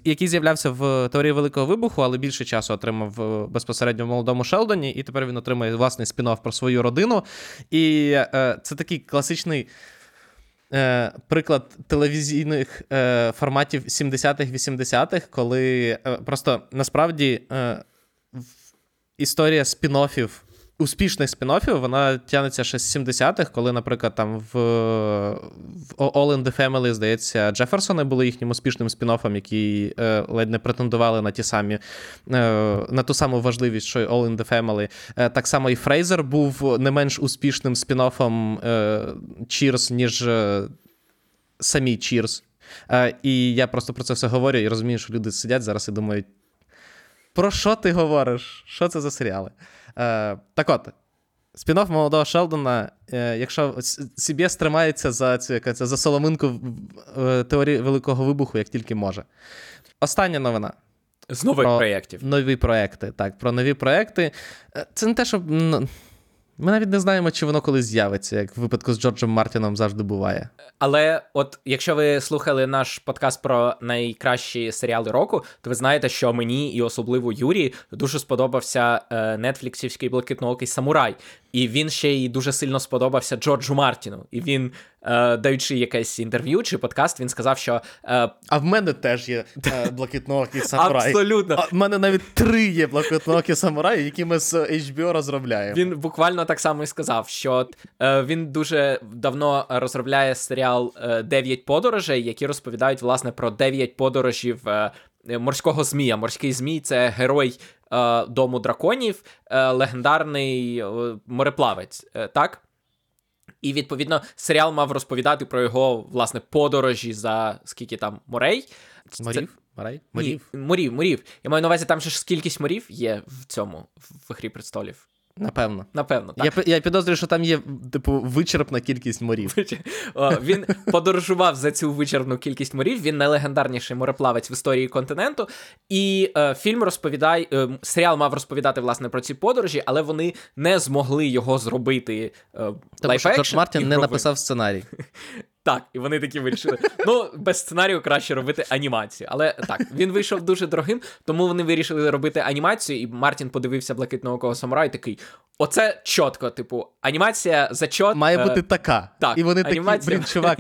який з'являвся в теорії Великого Вибуху, але більше часу отримав безпосередньо в молодому Шелдоні, і тепер він отримує власний спін-офф про свою родину. І це такий класичний е, приклад телевізійних е, форматів 70-х, 80-х, коли е, просто насправді е, історія спін-оффів, успішних спін-оффів, вона тягнеться ще з 70-х, коли, наприклад, там в, в All in the Family, здається, Джеферсони були їхнім успішним спін-оффом, які е, ледь не претендували на ті самі, е, на ту саму важливість, що й All in the Family. Е, так само і Фрейзер був не менш успішним спін-оффом е, Cheers, ніж е, самі Cheers. Е, і я просто про це все говорю і розумію, що люди сидять зараз і думають: про що ти говориш? Що це за серіали? Е, так от, спін-офф молодого Шелдона, е, якщо С- CBS тримається за цю яка це, за соломинку е, теорії Великого Вибуху, як тільки може. Остання новина. З нових Про проєктів. Нові проекти. Так, про нові проекти. Е, Це не те, щоб. Ми навіть не знаємо, чи воно колись з'явиться, як в випадку з Джорджем Мартіном завжди буває. Але от якщо ви слухали наш подкаст про найкращі серіали року, то ви знаєте, що мені і особливо Юрі дуже сподобався е, нетфліксівський блакитноокий самурай. І він ще й дуже сильно сподобався Джорджу Мартіну. І він, даючи якесь інтерв'ю чи подкаст, він сказав, що е, А в мене теж є е, (laughs) блакитноокий самурай. абсолютно А в мене навіть три є блакитнокі самураї, які ми з HBO розробляємо. Він буквально так само і сказав, що е, він дуже давно розробляє серіал е, Дев'ять подорожей, які розповідають власне про дев'ять подорожів е, морського змія. Морський змій це герой е, дому драконів, е, легендарний е, мореплавець. Е, так? І відповідно серіал мав розповідати про його власне подорожі за скільки там морей. Морів? Морей? Морів? Ні, морів, морів. Я маю на увазі, там ще ж кількість морів є в цьому в грі престолів. Напевно. Напевно, так. Я, я підозрюю, що там є, типу, вичерпна кількість морів. О, Він подорожував за цю вичерпну кількість морів. Він найлегендарніший мореплавець в історії континенту. І е, фільм розповідає, е, серіал мав розповідати власне про ці подорожі, але вони не змогли його зробити. Е, Тому що Джордж Мартін не написав сценарій. (laughs) Так, і вони такі вирішили. Ну, без сценарію краще робити анімацію. Але так, він вийшов дуже дорогим, тому вони вирішили робити анімацію, і Мартін подивився блакитного самурая і такий: оце чітко, типу, анімація зачот. Має е, бути така. так, І вони анімація- такі, блін, чувак.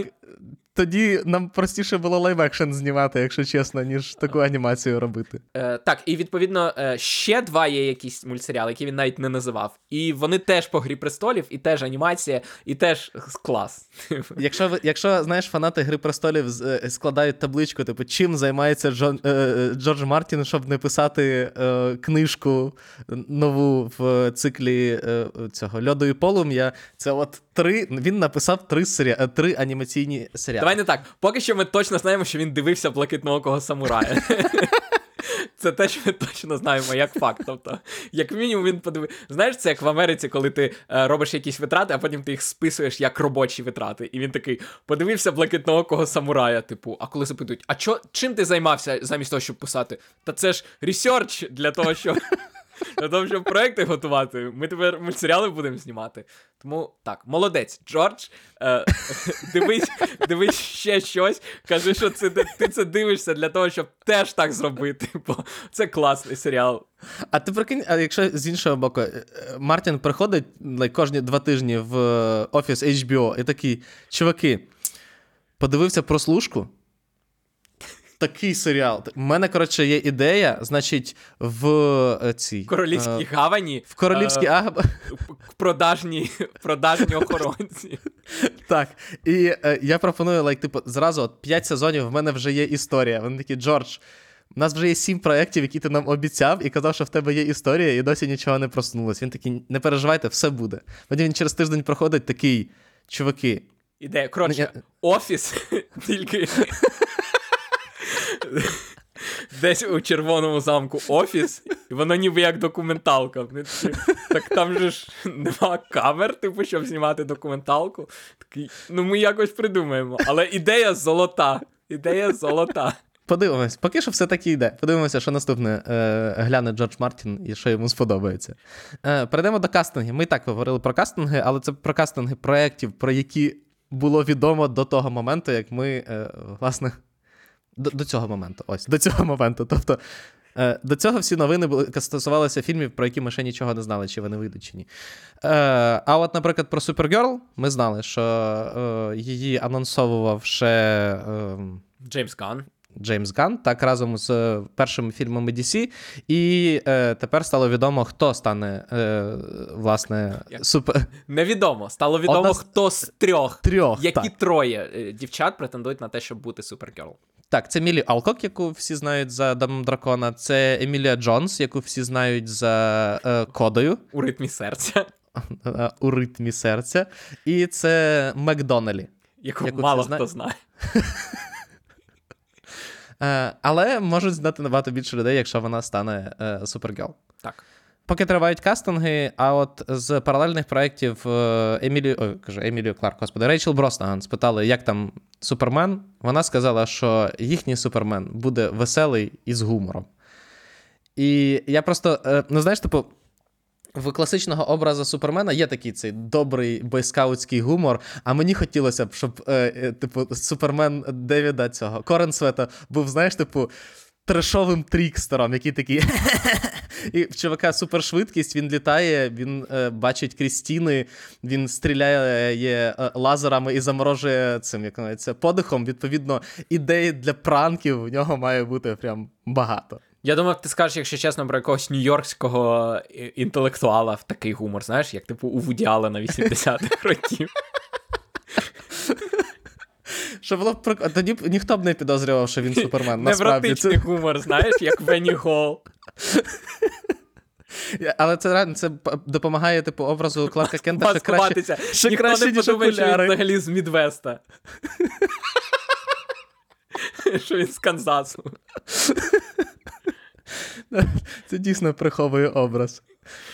Тоді нам простіше було live-action знімати, якщо чесно, ніж таку анімацію робити. Е, так, і відповідно е, ще два є якісь мультсеріали, які він навіть не називав. І вони теж по грі престолів, і теж анімація, і теж клас. (laughs) Якщо якщо знаєш, фанати Гри престолів е, складають табличку, типу, чим займається Джон, е, Джордж Мартін, щоб не писати е, книжку нову в циклі е, цього льоду і полум'я, це от три. Він написав три сері... е, три анімаційні серіали. Давай не так. Поки що ми точно знаємо, що він дивився блакитноокого самурая. (laughs) Це те, що ми точно знаємо, як факт. Тобто, як мінімум, він подивив. Знаєш, це як в Америці, коли ти е, робиш якісь витрати, а потім ти їх списуєш як робочі витрати. І він такий подивився блакитноокого самурая. Типу, а коли запитують, а чо, чим ти займався замість того, щоб писати? Та це ж research для того, щоб. Для того, щоб проекти готувати, ми тепер мультсеріали будемо знімати. Тому так, молодець, Джордж. Е, (laughs) дивись, дивись ще щось. Кажи, що це ти це дивишся для того, щоб теж так зробити. Бо це класний серіал. А ти прикинь, а якщо з іншого боку, е, е, Мартін приходить like, кожні два тижні в е, офіс HBO і такий, чуваки, подивився прослушку. Такий серіал. У мене, коротше, є ідея, значить, в е, цій. Королівській е, гавані. в королівській е, Ага. продажні, (laughs) продажні охоронці. (laughs) Так. І е, я пропоную, like, типу, зразу от 5 сезонів в мене вже є історія. Вони такі, Джордж, у нас вже є сім проєктів, які ти нам обіцяв, і казав, що в тебе є історія, і досі нічого не проснулось. Він такий, не переживайте, все буде. Потім він через тиждень проходить такий, чуваки. Іде, коротше, офіс, (laughs) тільки. Десь у червоному замку офіс, і воно ніби як документалка. Так там же ж нема камер, типу, щоб знімати документалку. Такий, ну ми якось придумаємо. Але ідея золота. Ідея золота. Подивимось, поки що все таки йде. Подивимося, що наступне е, гляне Джордж Мартін і що йому сподобається. Е, Перейдемо до кастингів. Ми і так говорили про кастинги, але це про кастинги проєктів, про які було відомо до того моменту, як ми, е, власне, до, до цього моменту. Ось, до цього моменту. Тобто. е, До цього всі новини були стосувалися фільмів, про які ми ще нічого не знали, чи вони вийдуть, чи ні. Е, а от, наприклад, про Супергерл ми знали, що е, її анонсовував ще е, Джеймс Ган. Джеймс Ган, так разом з першими фільмами DC. І е, тепер стало відомо, хто стане е, власне супер Невідомо. Стало відомо, Одна хто з трьох. трьох. Які Так. троє дівчат претендують на те, щоб бути Супергерл? Так, це Мілі Алкок, яку всі знають за Домом Дракона. Це Емілія Джонс, яку всі знають за е, кодою У ритмі серця, (laughs) е, у ритмі серця. І це Макдонелі. яку Яку мало хто знає. (laughs) Е, але можуть знати набагато більше людей, якщо вона стане е, Супергерл. Так. Поки тривають кастинги, а от з паралельних проєктів е, Емілію, ой, кажу, Емілію Кларк, господи, Рейчел Броснаган спитали, як там Супермен. Вона сказала, що їхній Супермен буде веселий і з гумором. І я просто, е, ну знаєш, типу. В класичного образу Супермена є такий цей добрий бойскаутський гумор, а мені хотілося б, щоб, е, типу, Супермен Девіда цього Коренсвета був, знаєш, типу, трешовим трікстером, який такий. І в чувака супершвидкість, він літає, він е, бачить крізь стіни, він стріляє е, лазерами і заморожує цим, як називається, подихом. Відповідно, ідей для пранків в нього має бути прям багато. Я думав, ти скажеш, якщо чесно, про якогось нью-йоркського е, інтелектуала в такий гумор, знаєш, як типу у Вуді на 80-х років. Що було б прик... Тоді б ніхто б не підозрював, що він супермен. Насправді Невротичний (laughs) гумор, знаєш, як Венні Гол. Але це реально це допомагає типу образу Кларка Кента ще краще. Ще Ніхто краще, не ніж подумає, що він взагалі з Мідвеста. (laughs) Що він з Канзасу. (laughs) Це дійсно приховує образ.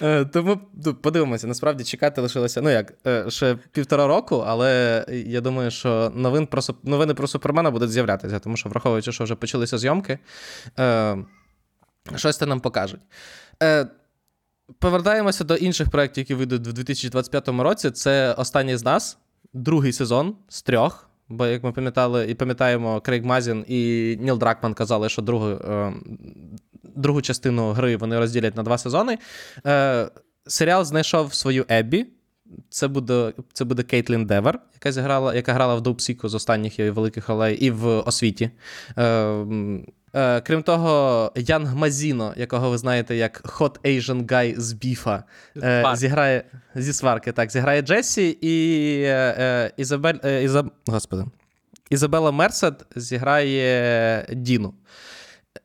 Е, тому ну, подивимося, насправді чекати лишилося, ну як, е, ще півтора року, але я думаю, що новин про, новини про Супермена будуть з'являтися, тому що, враховуючи, що вже почалися зйомки, е, щось це нам покажуть. Повертаємося до інших проєктів, які вийдуть в 2025 році. Це останній з нас, другий сезон з трьох. Бо, як ми пам'ятали і пам'ятаємо, Крейг Мазін і Ніл Дракман казали, що другу, е, другу частину гри вони розділять на два сезони. Е, серіал знайшов свою Еббі. Це буде, це буде Кейтлін Девер, яка зіграла, яка грала в Dopesick у з останніх її великих ролей і в освіті. Е, е, крім того, Янг Мазіно, якого ви знаєте як Hot Asian Guy з Біфа, е, зіграє зі сварки, так, зіграє Джесі і е, е, Ізабель, е, Ізаб... Господи. Ізабела Мерсед зіграє Діну.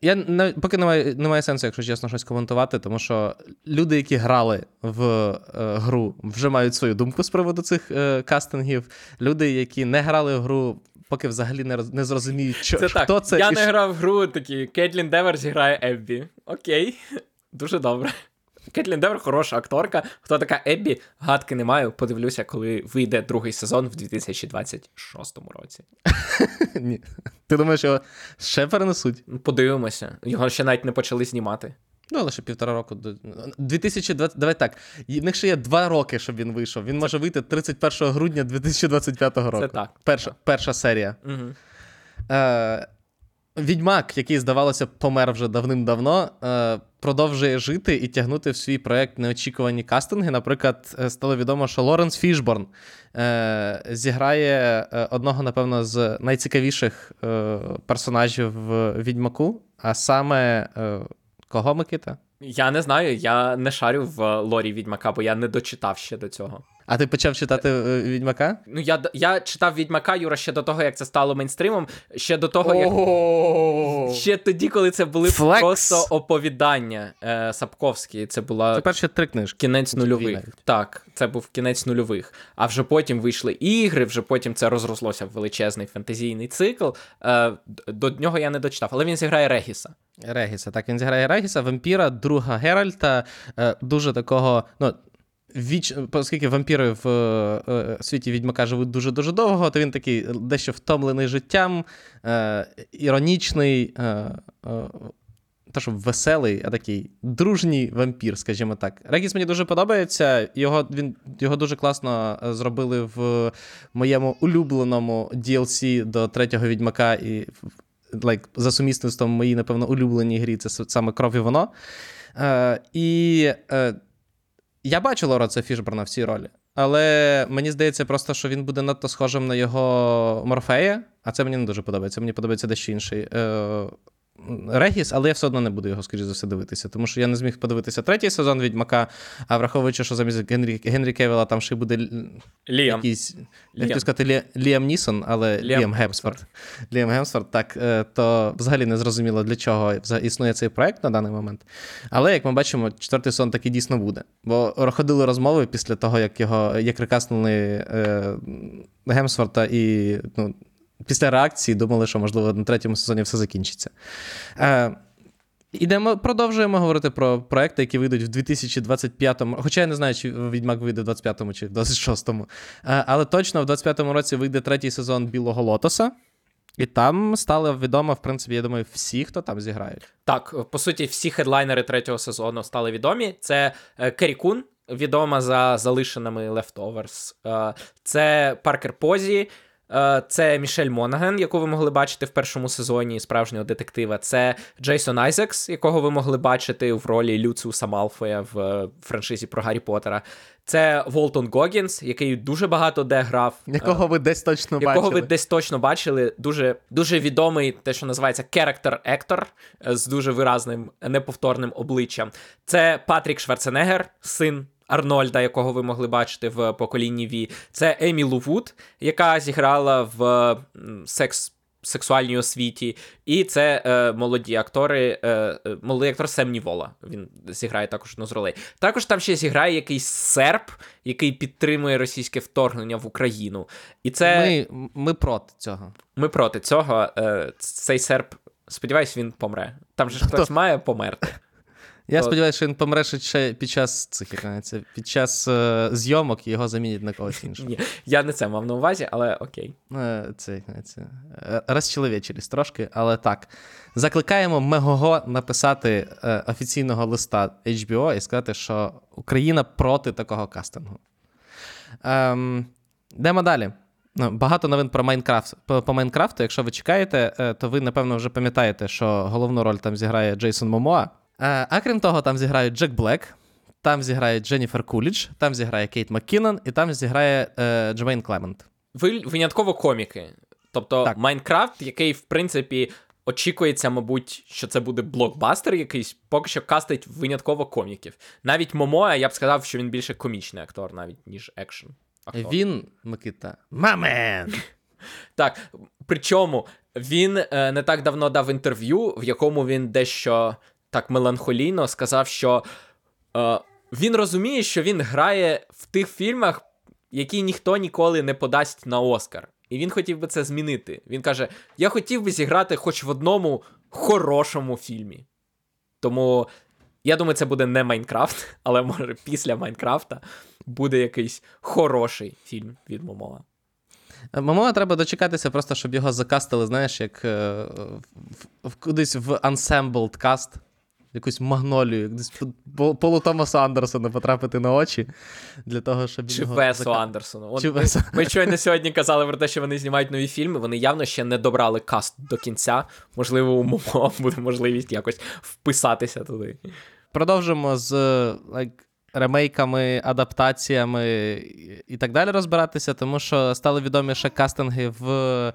Я не, поки немає, немає сенсу, якщо чесно, щось коментувати, тому що люди, які грали в е, гру, вже мають свою думку з приводу цих е, кастингів. Люди, які не грали в гру, поки взагалі не, роз- не зрозуміють, що, Це так. це. Я і не грав в гру, такі Кейтлін Девер зіграє Еббі. Окей, (laughs) дуже добре. Кейтлін Девер хороша акторка. Хто така Еббі? Гадки не маю. Подивлюся, коли вийде другий сезон в 2026 році. (laughs) Ні. Ти думаєш, його ще перенесуть? Ну, Подивимося. Його ще навіть не почали знімати. Ну, лише півтора року. до 2020... Давай так. В них ще є два роки, щоб він вийшов. Він може вийти 31 грудня 2025 року. так. Перша, перша серія. Угу. Е, Відьмак, який, здавалося, помер вже давним-давно, е, продовжує жити і тягнути в свій проект неочікувані кастинги. Наприклад, е, стало відомо, що Лоренс Фішборн е, зіграє е, одного, напевно, з найцікавіших е, персонажів в Відьмаку, а саме е, кого Микита? Я не знаю, я не шарю в лорі Відьмака, бо я не дочитав ще до цього. А ти почав читати е, Відьмака? Ну, я, я читав Відьмака Юра ще до того, як це стало мейнстримом, ще до того, як. Ще тоді, коли це були просто оповідання е, Сапковські. Це була Це перші три книжки. кінець нульових. Так, це був кінець нульових. А вже потім вийшли ігри, вже потім це розрослося в величезний фентезійний цикл. Е, до нього я не дочитав, але він зіграє Регіса. Регіса. Так, він зіграє Регіса, вампіра, друга Геральта, е, дуже такого. ну, Віч, оскільки вампіри в е, е, світі відьмака живуть дуже-дуже довго, то він такий дещо втомлений життям, е, іронічний, е, е, та що веселий, а такий дружній вампір, скажімо так. Регіс мені дуже подобається. Його, він, його дуже класно е, зробили в моєму улюбленому DLC до третього відьмака і like, за сумісництвом моїй, напевно, улюбленій грі це саме кров і воно. Е, і е, я бачу Лоренса Фішберна в цій ролі, але мені здається просто, що він буде надто схожим на його Морфея, а це мені не дуже подобається. Мені подобається дещо інший. Е, Регіс, але я все одно не буду його, скоріш за все, дивитися, тому що я не зміг подивитися третій сезон Відьмака, а враховуючи, що замість Генрі, Генрі Кевіла там ще й буде Ліам. якийсь. Я хотів сказати Лі, Ліам Нісон, але Ліам Ліам, Гемсворт. Ліам Гемсворт, так, е, то взагалі не зрозуміло, для чого існує цей проект на даний момент. Але, як ми бачимо, четвертий сезон таки дійсно буде. Бо ходили розмови після того, як його як рекаснули е, Гемсворта і ну, після реакції думали, що, можливо, на третьому сезоні все закінчиться. Е, Ідемо, продовжуємо говорити про проекти, які вийдуть в 2025-му. Хоча я не знаю, чи Відьмак вийде в 25-му чи в 26-му. Е, Але точно в 25-му році вийде третій сезон Білого Лотоса. І там стало відомо, в принципі, я думаю, всі, хто там зіграють. Так, по суті, всі хедлайнери третього сезону стали відомі. Це е, Керрі Кун, відома за залишеними Leftovers. Е, Це Паркер Позі. Е, Це Мішель Монаген, яку ви могли бачити в першому сезоні справжнього детектива. Це Джейсон Айзекс, якого ви могли бачити в ролі Люциуса Малфоя в е, франшизі про Гаррі Поттера. Це Волтон Гогінс, який дуже багато де грав. Е, Якого ви десь точно якого бачили. ви десь точно бачили, дуже, дуже відомий, те, що називається character actor е, з дуже виразним неповторним обличчям. Це Патрік Шварценеггер, син. Арнольда, якого ви могли бачити в поколінні Ві, це Емі Лу Вуд, яка зіграла в секс. Сексуальній освіті, і це е, молоді актори, е, е, молодий актор Сем Нівола. Він зіграє також одну з ролей. Також там ще зіграє якийсь серб, який підтримує російське вторгнення в Україну. І це Ми, ми проти цього. ми проти цього. Е, цей серб, сподіваюсь, він помре. Там же ж хтось має померти. Я сподіваюся, що він помре ще під час цих, під час е, зйомок і його замінять на когось (laughs) іншого. Ні, я не це мав на увазі, але окей. Е, Це, е, розчеловечились трошки, але так. Закликаємо Мегого написати е, офіційного листа HBO і сказати, що Україна проти такого кастингу. Ем, йдемо далі. Ну, Багато новин про Майнкрафт. По, по Майнкрафту, якщо ви чекаєте, е, то ви, напевно, вже пам'ятаєте, що головну роль там зіграє Джейсон Момоа. Е, А крім того, там зіграють Джек Блек, там зіграє Дженніфер Кулідж, там зіграє Кейт Маккінон, і там зіграє е, Джемейн Клемент. Всі винятково коміки. Тобто Так. Майнкрафт, який, в принципі, очікується, мабуть, що це буде блокбастер якийсь, поки що кастить винятково коміків. Навіть Момоа, я б сказав, що він більше комічний актор, навіть, ніж екшн. актор. Він, Микита, мамен. (laughs) Так, причому він е, не так давно дав інтерв'ю, в якому він дещо так меланхолійно сказав, що е, він розуміє, що він грає в тих фільмах, які ніхто ніколи не подасть на Оскар. І він хотів би це змінити. Він каже: Я хотів би зіграти хоч в одному хорошому фільмі. Тому я думаю, це буде не Майнкрафт, (laughs) але може після Майнкрафта буде якийсь хороший фільм від Момоа. Мамова треба дочекатися, просто щоб його закастили, знаєш, як е, в, в, кудись в Unsembled каст, якусь магнолію, десь по- по- полу Томаса Андерсона потрапити на очі для того, щоб Чи Весу зака- Андерсону. От Чи ми, Весу. ми щойно сьогодні казали про те, що вони знімають нові фільми. Вони явно ще не добрали каст до кінця. Можливо, у Момо (laughs) буде можливість якось вписатися туди. Продовжимо з like, ремейками, адаптаціями і- і так далі розбиратися, тому що стали відомі ще кастинги в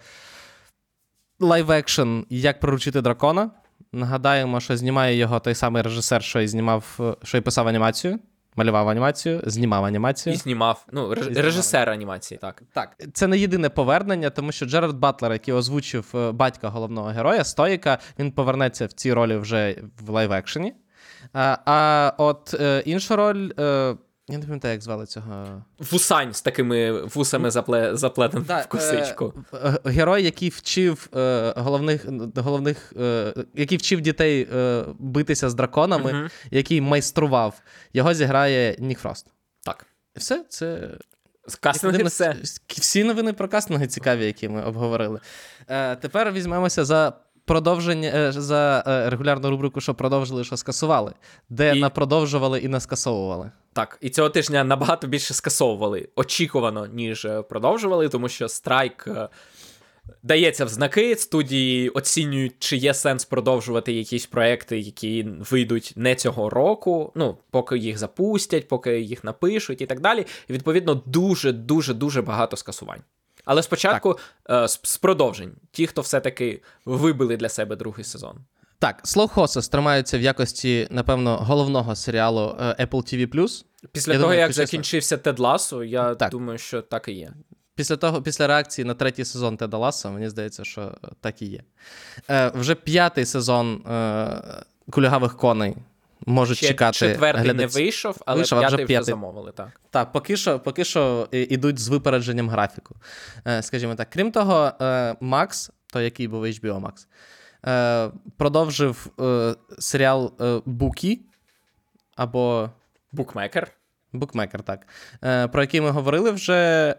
live-action Як приручити дракона. Нагадаємо, що знімає його той самий режисер, що і знімав, що і писав анімацію. малював анімацію, знімав анімацію. І знімав. Ну, реж... знімав. режисер анімації, так. Так, це не єдине повернення, тому що Джерард Батлер, який озвучив е, батька головного героя, Стоїка, він повернеться в цій ролі вже в live-action і. А, а от е, інша роль. Я не пам'ятаю, як звали цього. Вусань з такими вусами запле... заплетеним в косичку. Е, е, герой, який вчив е, головних, головних е, який вчив дітей е, битися з драконами, Мгм. який майстрував, його зіграє Нік Фрост. Так. І все, це кастинги все. Всі новини про кастинги цікаві, які ми обговорили. Е, тепер візьмемося за продовження е, за е, регулярну рубрику, що продовжили, що скасували, де І- напродовжували і наскасовували. Так, і цього тижня набагато більше скасовували очікувано, ніж е, продовжували, тому що страйк дається в знаки. Студії оцінюють, чи є сенс продовжувати якісь проекти, які вийдуть не цього року. Ну, поки їх запустять, поки їх напишуть і так далі. І відповідно дуже, дуже, дуже багато скасувань. Але спочатку е, з, продовжень, ті, хто все-таки вибили для себе другий сезон. Так, Slow Horses тримаються в якості, напевно, головного серіалу е, Apple TV+. Після Я того, думаю, як закінчився Тед Ласо, я Так. думаю, що так і є. Після того, після реакції на третій сезон Теда Ласса, мені здається, що так і є. Е, вже п'ятий сезон е, кульгавих коней можуть Ще чекати. четвертий глядачі. не вийшов, але Вийшов, вже п'ятий вже п'ятий. замовили, так. Так, поки що, поки що ідуть з випередженням графіку. Е, скажімо так. Крім того, е, Макс, той, який був HBO Max, е, продовжив е, серіал е, Букі або Букмекер. Букмекер, так. Е, про який ми говорили вже.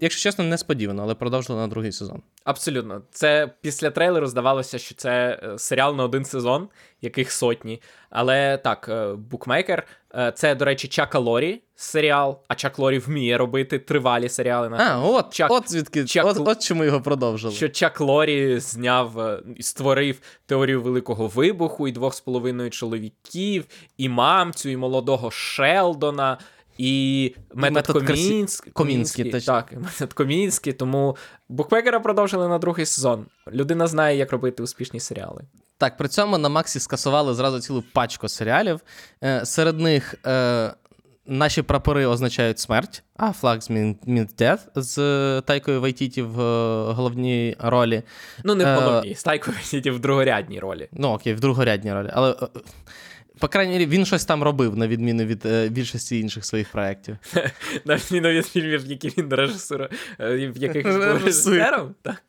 Якщо чесно, несподівано, але продовжили на другий сезон. Абсолютно. Це після трейлеру здавалося, що це е, серіал на один сезон, яких сотні. Але так, е, букмекер. е, Це, до речі, Чака Лорі серіал, а Чак Лорі вміє робити тривалі серіали. на А, от, Чак- от звідки. Чак- От, от чому його продовжили. Що Чак Лорі зняв і створив теорію великого вибуху, і двох з половиною чоловіків, і мамцю, і молодого Шелдона, і метод, Комінський. Комінський. Так, (laughs) метод Комінський. Тому букмекера продовжили на другий сезон. Людина знає, як робити успішні серіали. Так, при цьому на Максі скасували зразу цілу пачку серіалів. Е, серед них е, наші прапори означають смерть, а means death з е, Тайкою Вайтіті в е, головній ролі. Ну, не в Е, головній, з Тайко Вайтіті в другорядній ролі. Ну, окей, в другорядній ролі. Але, е, по крайній мірі, він щось там робив, на відміну від е, більшості інших своїх проєктів. (laughs) На відміну від фільмів, які він режисує, в яких був режисером. Так.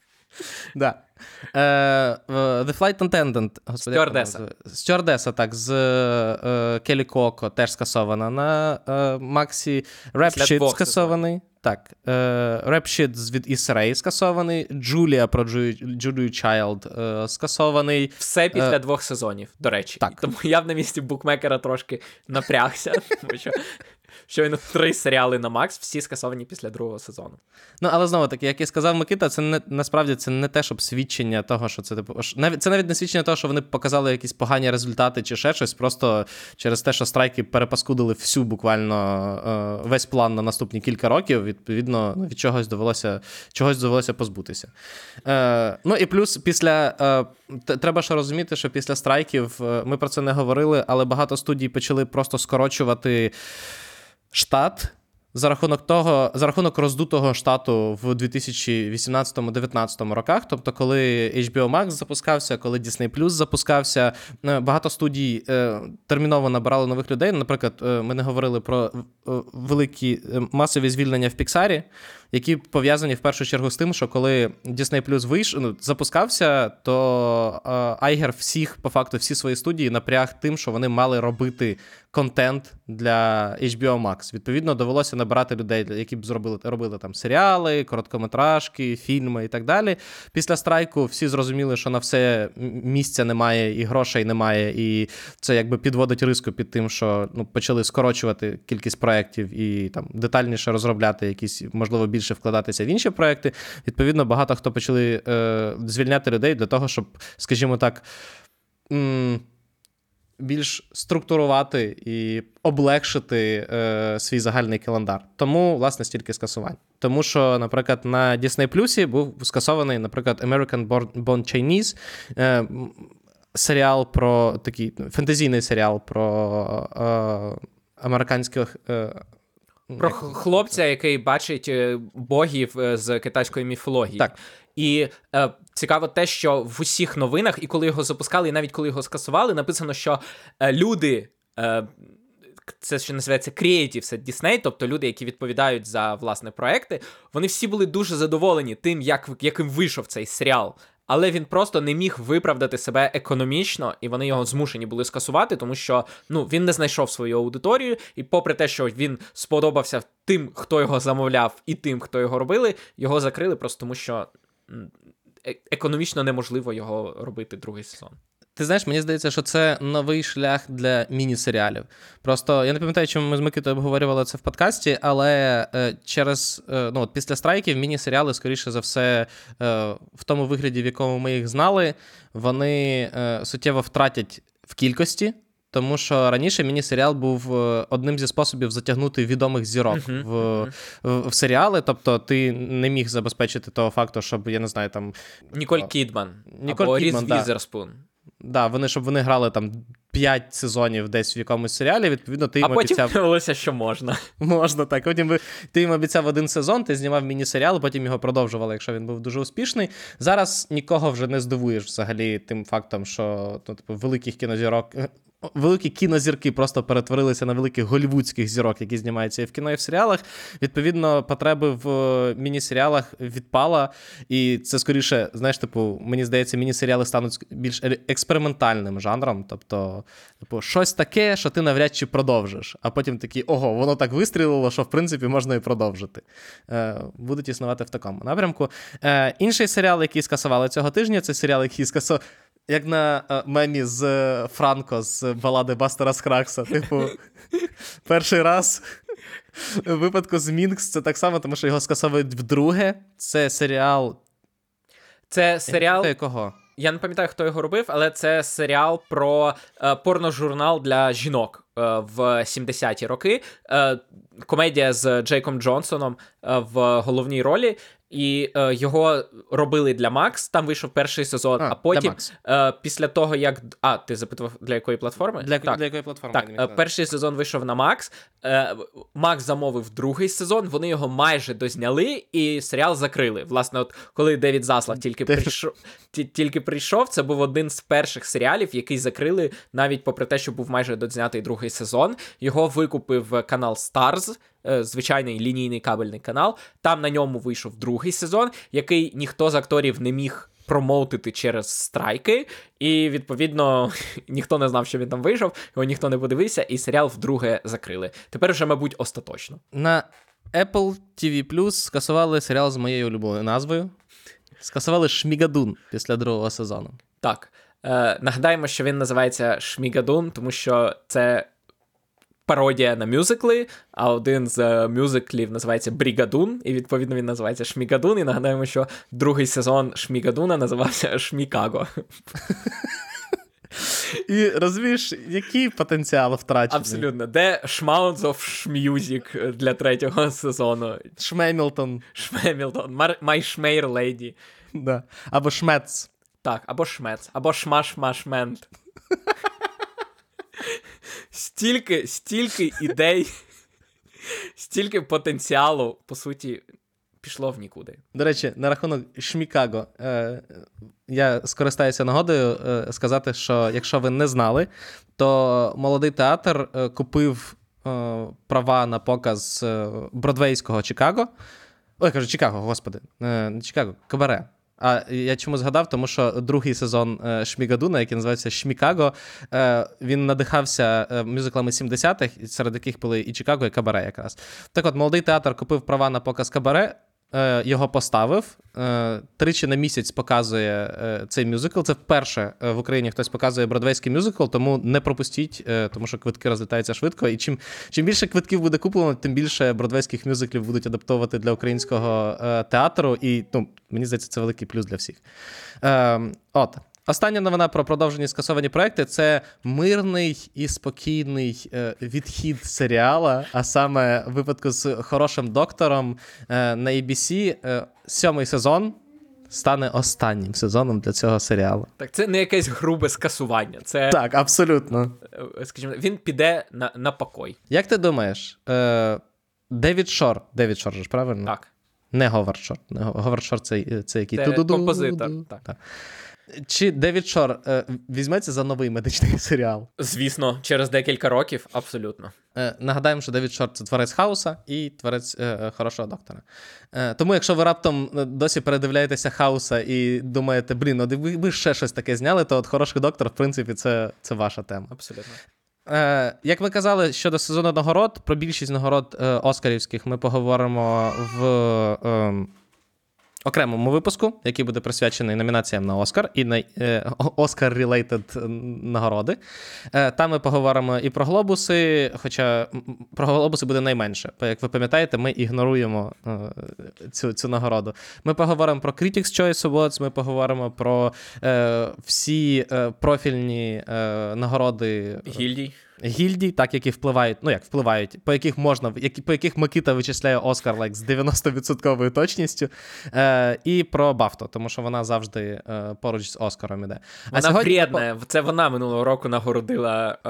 Да. Е, в The Flight Attendant. Господи, Стюардеса. Стюардеса, так, з е, Келі Коко теж скасована на е, Максі. Shit скасований. Так. Е, Rap з- від Issa скасований. Джулія про Джу- Джулію Чайлд е, скасований. Все після Е, двох сезонів, до речі. так. Тому я б на місці букмекера трошки напрягся, (laughs) тому що щойно три серіали на Макс, всі скасовані після другого сезону. Ну, але знову таки, як і сказав Микита, це не насправді це не те, щоб свідчення того, що це типу. Навіть це навіть не свідчення того, що вони показали якісь погані результати чи ще щось. Просто через те, що страйки перепаскудили всю буквально е, весь план на наступні кілька років. Відповідно, ну, від чогось довелося чогось довелося позбутися. Е, ну і плюс після е, треба ще розуміти, що після страйків ми про це не говорили, але багато студій почали просто скорочувати штат. За рахунок того, за рахунок роздутого штату в 2018-2019 роках, тобто, коли HBO Max запускався, коли Disney Plus запускався, е, багато студій е, терміново набирали нових людей. Наприклад, е, ми не говорили про великі масові звільнення в Піксарі, які пов'язані в першу чергу з тим, що коли Disney Plus вийш... ну, запускався, то Айгер всіх, по факту, всі свої студії напряг тим, що вони мали робити контент для HBO Max. Відповідно, довелося набирати людей, які б зробили робили там серіали, короткометражки, фільми і так далі. Після страйку всі зрозуміли, що на все місця немає і грошей немає, і це якби підводить риску під тим, що ну, почали скорочувати кількість проєктів і там детальніше розробляти якісь, можливо, більше вкладатися в інші проекти. Відповідно, багато хто почали е, звільняти людей для того, щоб, скажімо так. м, більш структурувати і облегшити е, свій загальний календар. Тому, власне, стільки скасувань. Тому що, наприклад, на Disney Plus був скасований, наприклад, American Born, Chinese, е, серіал про такий ну, фентезійний серіал про е, американських. Е, Про хлопця, який бачить е, богів е, з китайської міфології. Так. І е, цікаво те, що в усіх новинах, і коли його запускали, і навіть коли його скасували, написано, що е, люди. Е, це що називається creatives at Disney, тобто люди, які відповідають за власне проекти, вони всі були дуже задоволені тим, як, яким вийшов цей серіал. Але він просто не міг виправдати себе економічно, і вони його змушені були скасувати, тому що ну він не знайшов свою аудиторію, і попри те, що він сподобався тим, хто його замовляв, і тим, хто його робили, його закрили просто тому, що економічно неможливо його робити другий сезон. Ти знаєш, мені здається, що це новий шлях для міні-серіалів. Просто я не пам'ятаю, чому ми з Микитою обговорювали це в подкасті, але е, через е, ну, от після страйків міні-серіали, скоріше за все, е, в тому вигляді, в якому ми їх знали, вони е, суттєво втратять в кількості. Тому що раніше міні-серіал був е, одним зі способів затягнути відомих зірок uh-huh, в, uh-huh. в в, серіали. Тобто ти не міг забезпечити того факту, щоб я не знаю там Ніколь Кідман Ніколь або Кідман, Різ да. Візерспун. Да, вони щоб вони грали там 5 сезонів десь в якомусь серіалі. Відповідно, ти їм а потім обіцяв. виявилося, що можна. (laughs) Можна так. Потім ти їм обіцяв один сезон, ти знімав міні-серіал, потім його продовжували, якщо він був дуже успішний. Зараз нікого вже не здивуєш взагалі тим фактом, що ну, типу, великих кінозірок (laughs) великі кінозірки просто перетворилися на великих голівудських зірок, які знімаються і в кіно, і в серіалах. Відповідно, потреби в е, міні-серіалах відпала. І це скоріше, знаєш, типу, мені здається, міні-серіали стануть більш експериментальним жанром. Тобто, типу, щось таке, що ти навряд чи продовжиш. А потім такі, ого, воно так вистрілило, що в принципі можна і продовжити. Е, Будуть існувати в такому напрямку. Е, Інший серіал, який скасували цього тижня, це серіал, який скасував. Як на е, мемі з е, Франко з балади Бастера Скракса. Типу, перший раз в випадку з Мінкс це так само, тому що його скасовують вдруге. Це серіал. Це серіал. Якого? Я не пам'ятаю, хто його робив, але це серіал про е, порножурнал для жінок е, в 70-ті роки. Е, комедія з Джейком Джонсоном е, в головній ролі і е, його робили для Макс. Там вийшов перший сезон, а, а потім е, після того, як. А, ти запитував, для якої платформи? Для так. для якої платформи? Так, е, перший сезон вийшов на Макс. Е, Макс замовив другий сезон, вони його майже дозняли, і серіал закрили. Власне, от коли Девід Заслав тільки прийшов, тільки прийшов, це був один з перших серіалів, який закрили, навіть попри те, що був майже дознятий другий сезон. Його викупив канал Stars. Е, звичайний лінійний кабельний канал. Там на ньому вийшов другий сезон, який ніхто з акторів не міг. Промоутити через страйки, і відповідно (laughs) ніхто не знав, що він там вийшов, його ніхто не подивився, і серіал вдруге закрили. Тепер вже, мабуть, остаточно. На Apple TV Plus скасували серіал з моєю улюбленою назвою. Скасували Шмігадун після другого сезону. Так. Е, Нагадаємо, що він називається Шмігадун, тому що це пародія на мюзикли, а один з е, мюзиклів називається Брігадун, і відповідно він називається Шмігадун. І нагадаємо, що другий сезон Шмігадуна називався Шмікаго. І розумієш, який потенціал втрачений? Абсолютно. The Schmound of Schmusic для третього сезону? Шмемілтон. Шмемілтон. My Schmair. Да. Або Шмец. Так, або Шмец, або Шмаш-Машмент стільки, стільки ідей, стільки потенціалу, по суті, пішло в нікуди. До речі, на рахунок Шмікаго. Е, я скористаюся нагодою е, сказати, що якщо ви не знали, то молодий театр е, купив е, права на показ е, бродвейського Чикаго. Ой, кажу, Чикаго, господи, е, не Чикаго, Кабаре. А я чому згадав? Тому що другий сезон е, Шмігадуна, який називається Шмікаго, е, він надихався е, мюзиклами 70-х, серед яких були і Чикаго, і Кабаре якраз. Так от, молодий театр купив права на показ Кабаре. Його поставив тричі на місяць показує цей мюзикл. Це вперше в Україні хтось показує бродвейський мюзикл, тому не пропустіть, тому що квитки розлітаються швидко. І чим чим більше квитків буде куплено, тим більше бродвейських мюзиклів будуть адаптовувати для українського театру. І ну, Мені здається, це великий плюс для всіх. Е, От. Остання новина про продовжені скасовані проекти це мирний і спокійний е, відхід серіала, а саме в випадку з хорошим доктором е, на ABC е, сьомий сезон. стане останнім сезоном для цього серіалу. Так, це не якесь грубе скасування. Це, Так, абсолютно. скажімо, він піде на, на покой. Як ти думаєш, е, Девід Шор, Девід Шор ж правильно? Так. Не Говард Шор. Не Говард Шор це, це який Це композитор, так. Чи Девід Шор е, візьметься за новий медичний (laughs) серіал? Звісно, через декілька років, абсолютно. Е, нагадаємо, що Девід Шор це творець хаоса і творець е, е, хорошого доктора. Е, тому, якщо ви раптом е, досі передивляєтеся хаоса і думаєте, блін, от ви, ви ще щось таке зняли, то от хороший доктор, в принципі, це, це ваша тема. Абсолютно. Е, як ми казали щодо сезону нагород, про більшість нагород е, Оскарівських ми поговоримо в е, окремому випуску, який буде присвячений номінаціям на Оскар і на е, (laughs) Оскар-related нагороди. Е, там ми поговоримо і про глобуси, хоча про глобуси буде найменше. Бо, як ви пам'ятаєте, ми ігноруємо е, цю, цю нагороду. Ми поговоримо про Critics' Choice Awards, ми поговоримо про е, всі е, профільні е, нагороди Гільдій. Гільдій, так, які впливають, ну як впливають, по яких можна, які, по яких Микита вичисляє Оскар like, з 90% точністю, е, і про Бафто, тому що вона завжди е, поруч з Оскаром іде. Вона сьогодні вредна. Це вона минулого року нагородила е,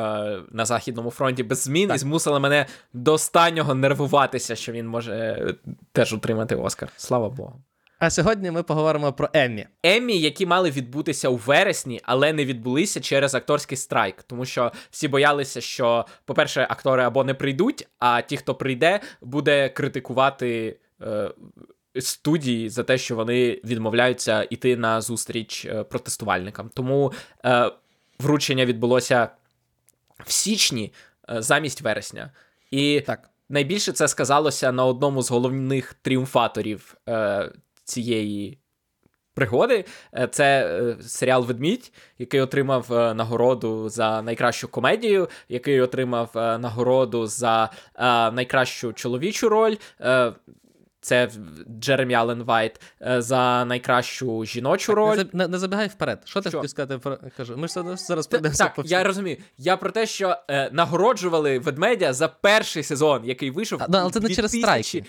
на Західному фронті без змін і змусила мене до останнього нервуватися, що він може е, теж отримати Оскар. Слава Богу. А сьогодні ми поговоримо про Еммі. Еммі, які мали відбутися у вересні, але не відбулися через акторський страйк, тому що всі боялися, що, по-перше, актори або не прийдуть, а ті, хто прийде, буде критикувати. Е, Студії за те, що вони відмовляються йти на зустріч е, протестувальникам. Тому е, вручення відбулося в січні е, замість вересня. І Так. найбільше це сказалося на одному з головних тріумфаторів е, цієї пригоди. Е, Це е, серіал Ведмідь, який отримав е, нагороду за найкращу комедію, який отримав нагороду за найкращу чоловічу роль. Це Джеремі Аллен Вайт за найкращу жіночу роль. не, не забігай вперед. Що ти хотів сказати про кажу? Ми ж зараз- зараз Так, по я розумію. Я про те, що е, нагороджували ведмедя за перший сезон, який вийшов. А, але це не через 2000 страйки.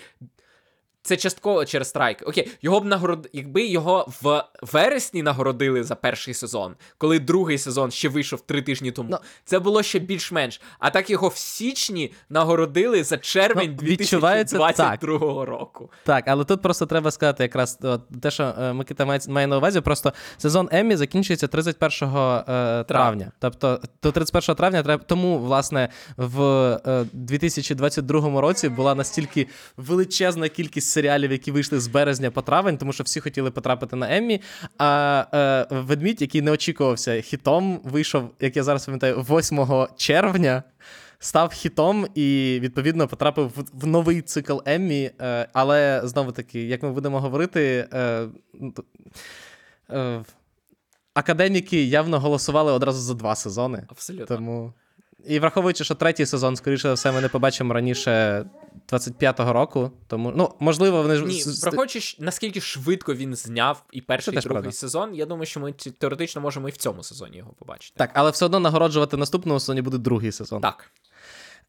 Це частково через страйк. Окей, його б нагород... якби його в вересні нагородили за перший сезон, коли другий сезон ще вийшов три тижні тому. Ну. це було ще більш-менш. А так його в січні нагородили за червень Ну, відчувається 2022 року. Так, але тут просто треба сказати якраз те, що е, Микита має, має на увазі, просто сезон Еммі закінчується 31 е, травня. Тобто до 31 травня треба. Тому, власне, в е, 2022 році була настільки величезна кількість серіалів, які вийшли з березня по травень, тому що всі хотіли потрапити на Еммі. А е, ведмідь, який не очікувався хітом, вийшов, як я зараз пам'ятаю, 8 червня став хітом і відповідно потрапив в, в новий цикл Еммі. Е, але знову таки, як ми будемо говорити, е, е, академіки явно голосували одразу за два сезони. Абсолютно. Тому. І враховуючи, що третій сезон, скоріше за все, ми не побачимо раніше 25-го року. Тому, ну, можливо, вони ж. Ні, враховуючи, наскільки швидко він зняв і перший, і другий правда. сезон, я думаю, що ми теоретично можемо і в цьому сезоні його побачити. Так, але все одно нагороджувати наступного сезоні буде другий сезон. Так.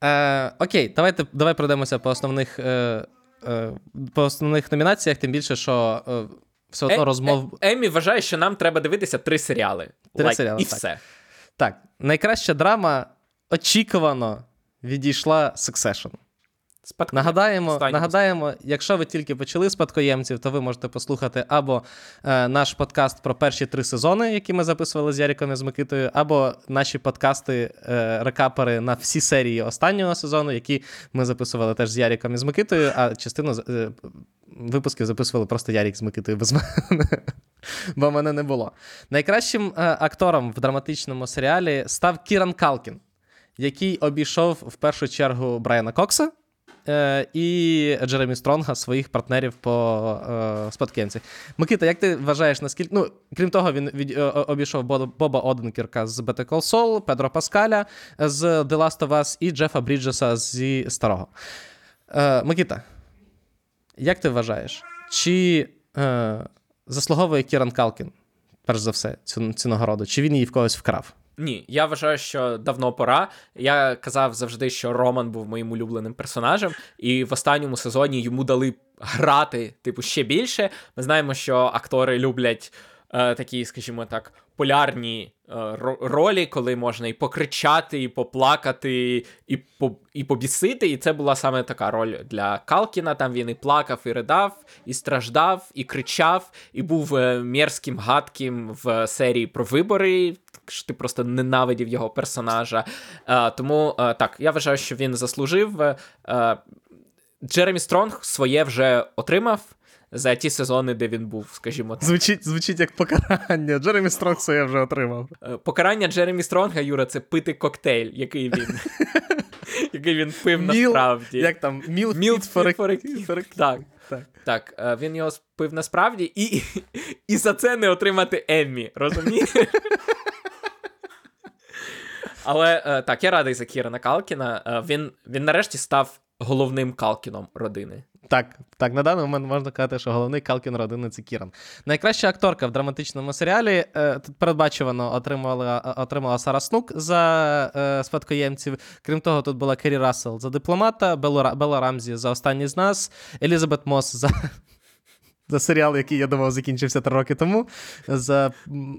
Е, окей, давайте давай пройдемося по основних, е, е, по основних номінаціях, тим більше, що е, все одно Е- розмов. Е- Еммі вважає, що нам треба дивитися три серіали. Три Like, серіали, і так. все. Так, найкраща драма очікувано відійшла Succession. Спадко- Нагадаємо, нагадаємо, якщо ви тільки почали спадкоємців, то ви можете послухати або е, наш подкаст про перші три сезони, які ми записували з Яріком і з Микитою, або наші подкасти, е, рекапери на всі серії останнього сезону, які ми записували теж з Яріком і з Микитою, а частину е, випусків записували просто Ярік з Микитою без мене. (laughs) Бо мене не було. Найкращим е, актором в драматичному серіалі став Кіран Калкін, який обійшов в першу чергу Брайана Кокса е, і Джеремі Стронга, своїх партнерів по е, спадкоємцях. Микита, як ти вважаєш, наскільки. Ну, крім того, він від, е, обійшов Боба Оденкірка з Better Call Saul, Педро Паскаля з The Last of Us і Джефа Бріджеса зі старого. Е, Микита, як ти вважаєш, чи е, заслуговує Кіран Калкін, перш за все, цю, цю нагороду? Чи він її в когось вкрав? Ні, я вважаю, що давно пора. Я казав завжди, що Роман був моїм улюбленим персонажем, і в останньому сезоні йому дали грати, типу, ще більше. Ми знаємо, що актори люблять е, такі, скажімо так, полярні е, ролі, коли можна і покричати, і поплакати, і, по, і побісити. І це була саме така роль для Калкіна. Там він і плакав, і ридав, і страждав, і кричав, і був е, мерзким, гадким в серії про вибори. Ти просто ненавидів його персонажа. Е, тому е, так, я вважаю, що він заслужив. Е, Джеремі Стронг своє вже отримав за ті сезони, де він був, скажімо так. Звучить, звучить як покарання. Джеремі Стронг я вже отримав. Е, Покарання Джеремі Стронга, Юра, це пити коктейль, який він. (laughs) Який він пив насправді. Як там? Так. Так. Так, е, він його пив насправді, і, (laughs) і за це не отримати Еммі, розумієш? (laughs) Але е, так, я радий за Кірана Калкіна. Він, він нарешті став головним Калкіном родини. Так, так, на даний момент можна казати, що головний Калкін родини це Кіран. Найкраща акторка в драматичному серіалі е, тут передбачувано отримала, отримала Сара Снук за е, спадкоємців. Крім того, тут була Кері Рассел за дипломата, Белла Рамзі за останній з нас, Елізабет Мос за. За серіал, який я думав, закінчився три роки тому, за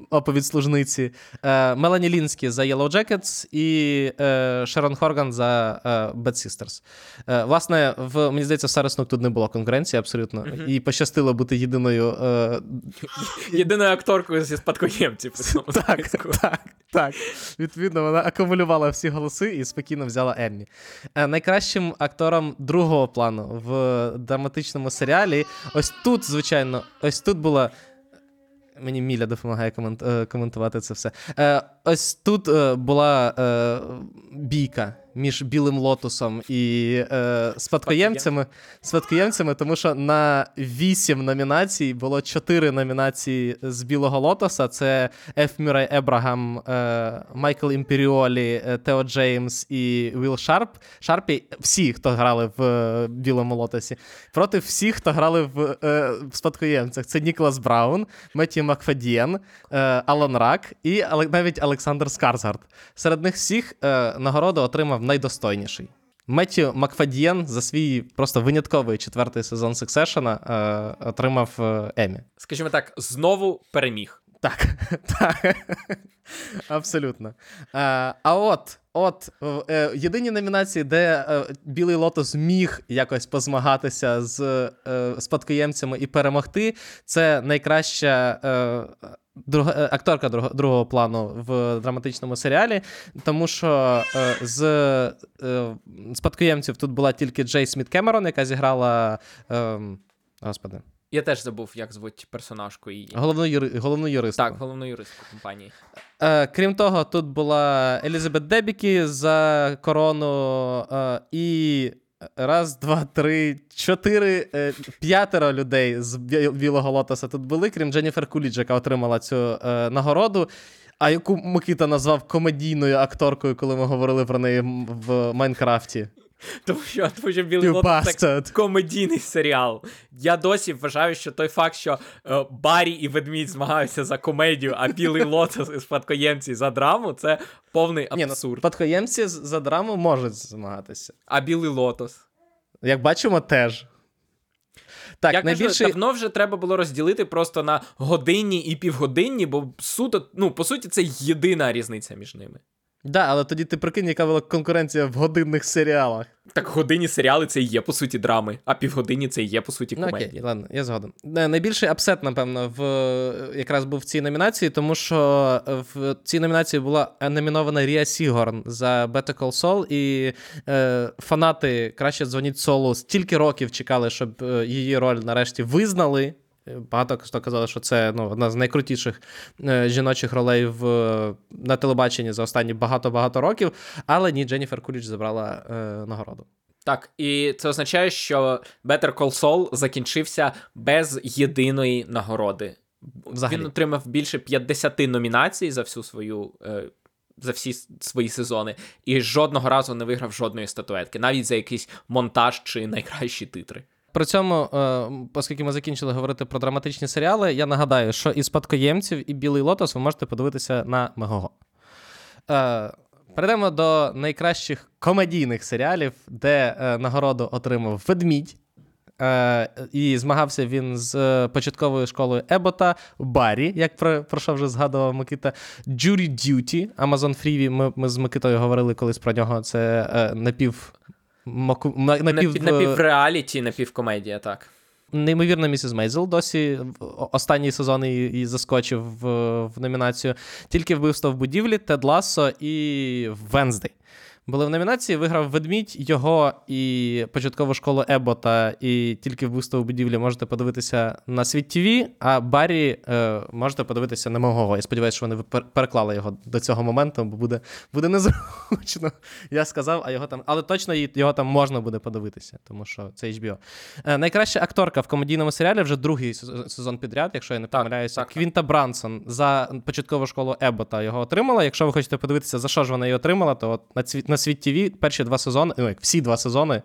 оповідь служниці. Е, Мелані Лінські за Yellow Jackets і е, Шерон Хорган за е, Bad Sisters. Е, власне, в, мені здається, в Сари Снук тут не було конкуренції абсолютно. Мгм. І пощастило бути єдиною. Е, (laughs) Єдиною акторкою зі спадкоємців. (laughs) так, так, так. Відповідно, вона акумулювала всі голоси і спокійно взяла Еммі. Е, найкращим актором другого плану в драматичному серіалі. Ось тут, звичайно, ось тут була. Мені Міля допомагає комент, е, коментувати це все. Е, ось тут е, була бійка між білим лотосом і е, спадкоємцями, спадкоємцями, тому що на вісім номінацій було чотири номінації з білого лотоса: це Еф Мюррей Ебрагам, е, Майкл Імперіолі, е, Тео Джеймс і Вілл Шарп. Шарп і всі, хто грали в е, білому лотосі, проти всіх, хто грали в, е, в спадкоємцях. Це Ніколас Браун, Метті Макфадієн, е, Алан Рак і навіть Олександр Скарсгард. Серед них всіх е, нагороду отримав найдостойніший. Меттю Макфадієн за свій просто винятковий четвертий сезон Succession е, отримав е, Емі. Скажімо так, знову переміг. Так, (laughs) так. Абсолютно. А, а от, от е, єдині номінації, де е, Білий Лотос міг якось позмагатися з е, спадкоємцями і перемогти, це найкраща. Друга, е, акторка другого, другого плану в драматичному серіалі, тому що е, з е, спадкоємців тут була тільки Джей Сміт Кемерон, яка зіграла. Е, господи, Я теж забув, як звуть персонажку її. головну, юри, головну юристку. Так, головну юристку компанії. Е, крім того, тут була Елізабет Дебікі за корону е, і раз, два, три, чотири, е, п'ятеро людей з білого лотоса тут були, крім Дженніфер Куліч, яка отримала цю е, нагороду. А яку Микита назвав комедійною акторкою, коли ми говорили про неї в Майнкрафті. Тому що, тому Білий Лотос це комедійний серіал. Я досі вважаю, що той факт, що е, Барі і Ведмідь змагаються за комедію, а Білий Лотос і спадкоємці за драму це повний Ні, ну, абсурд. Спадкоємці за драму можуть змагатися. А Білий Лотос. Як бачимо, теж. Так, Я найбільший... кажу, давно вже треба було розділити просто на годинні і півгодинні, бо суто, ну, по суті, це єдина різниця між ними. Да, але тоді ти прикинь, яка була конкуренція в годинних серіалах. Так годинні серіали це і є, по суті, драми, а півгодинні це і є, по суті, Ну, комедії. окей, ладно, я згоден. Е, Найбільший апсет, напевно, в якраз був в цій номінації, тому що в цій номінації була номінована Рія Сігорн за Better Call Saul, і е, фанати краще дзвоніть Солу стільки років чекали, щоб е, її роль нарешті визнали. Багато хто казали, що це ну, одна з найкрутіших е, жіночих ролей в, на телебаченні за останні багато-багато років. Але ні, Дженніфер Куліч забрала е, нагороду. Так, і це означає, що Better Call Saul закінчився без єдиної нагороди. Взагалі. Він отримав більше 50 номінацій за всю свою. Е, за всі свої сезони, і жодного разу не виграв жодної статуетки, навіть за якийсь монтаж чи найкращі титри. При цьому, е, оскільки ми закінчили говорити про драматичні серіали, я нагадаю, що і спадкоємців, і Білий Лотос ви можете подивитися на Мегого. Е, Перейдемо до найкращих комедійних серіалів, де е, нагороду отримав ведмідь. І змагався він з початковою школою Ебота, Баррі, як про, про що вже згадував Микита, Jury Duty, Amazon Freevee. Ми, ми з Микитою говорили колись про нього. Це напів. Моку, на- напів, Напів, напівреаліті, напівкомедія, так. Неймовірна місіс Мейзел досі останній сезон її і заскочив в, в номінацію. Тільки вбивство в будівлі, Тед Лассо і Венздей. Були в номінації, виграв ведмідь, його і початкову школу Ебота, і тільки вбивство будівлі можете подивитися на світ ТВ, а Баррі е, можете подивитися на мого. Я сподіваюся, що вони переклали його до цього моменту, бо буде, буде незручно. Я сказав, а його там. Але точно його там можна буде подивитися, тому що це HBO. Е, найкраща акторка в комедійному серіалі вже другий сезон підряд, якщо я не помиляюся. так, так. Квінта Брансон за початкову школу Ебота його отримала. Якщо ви хочете подивитися, за що ж вона її отримала, то от на, цві... на світ ТВ перші два сезони, ну як всі два сезони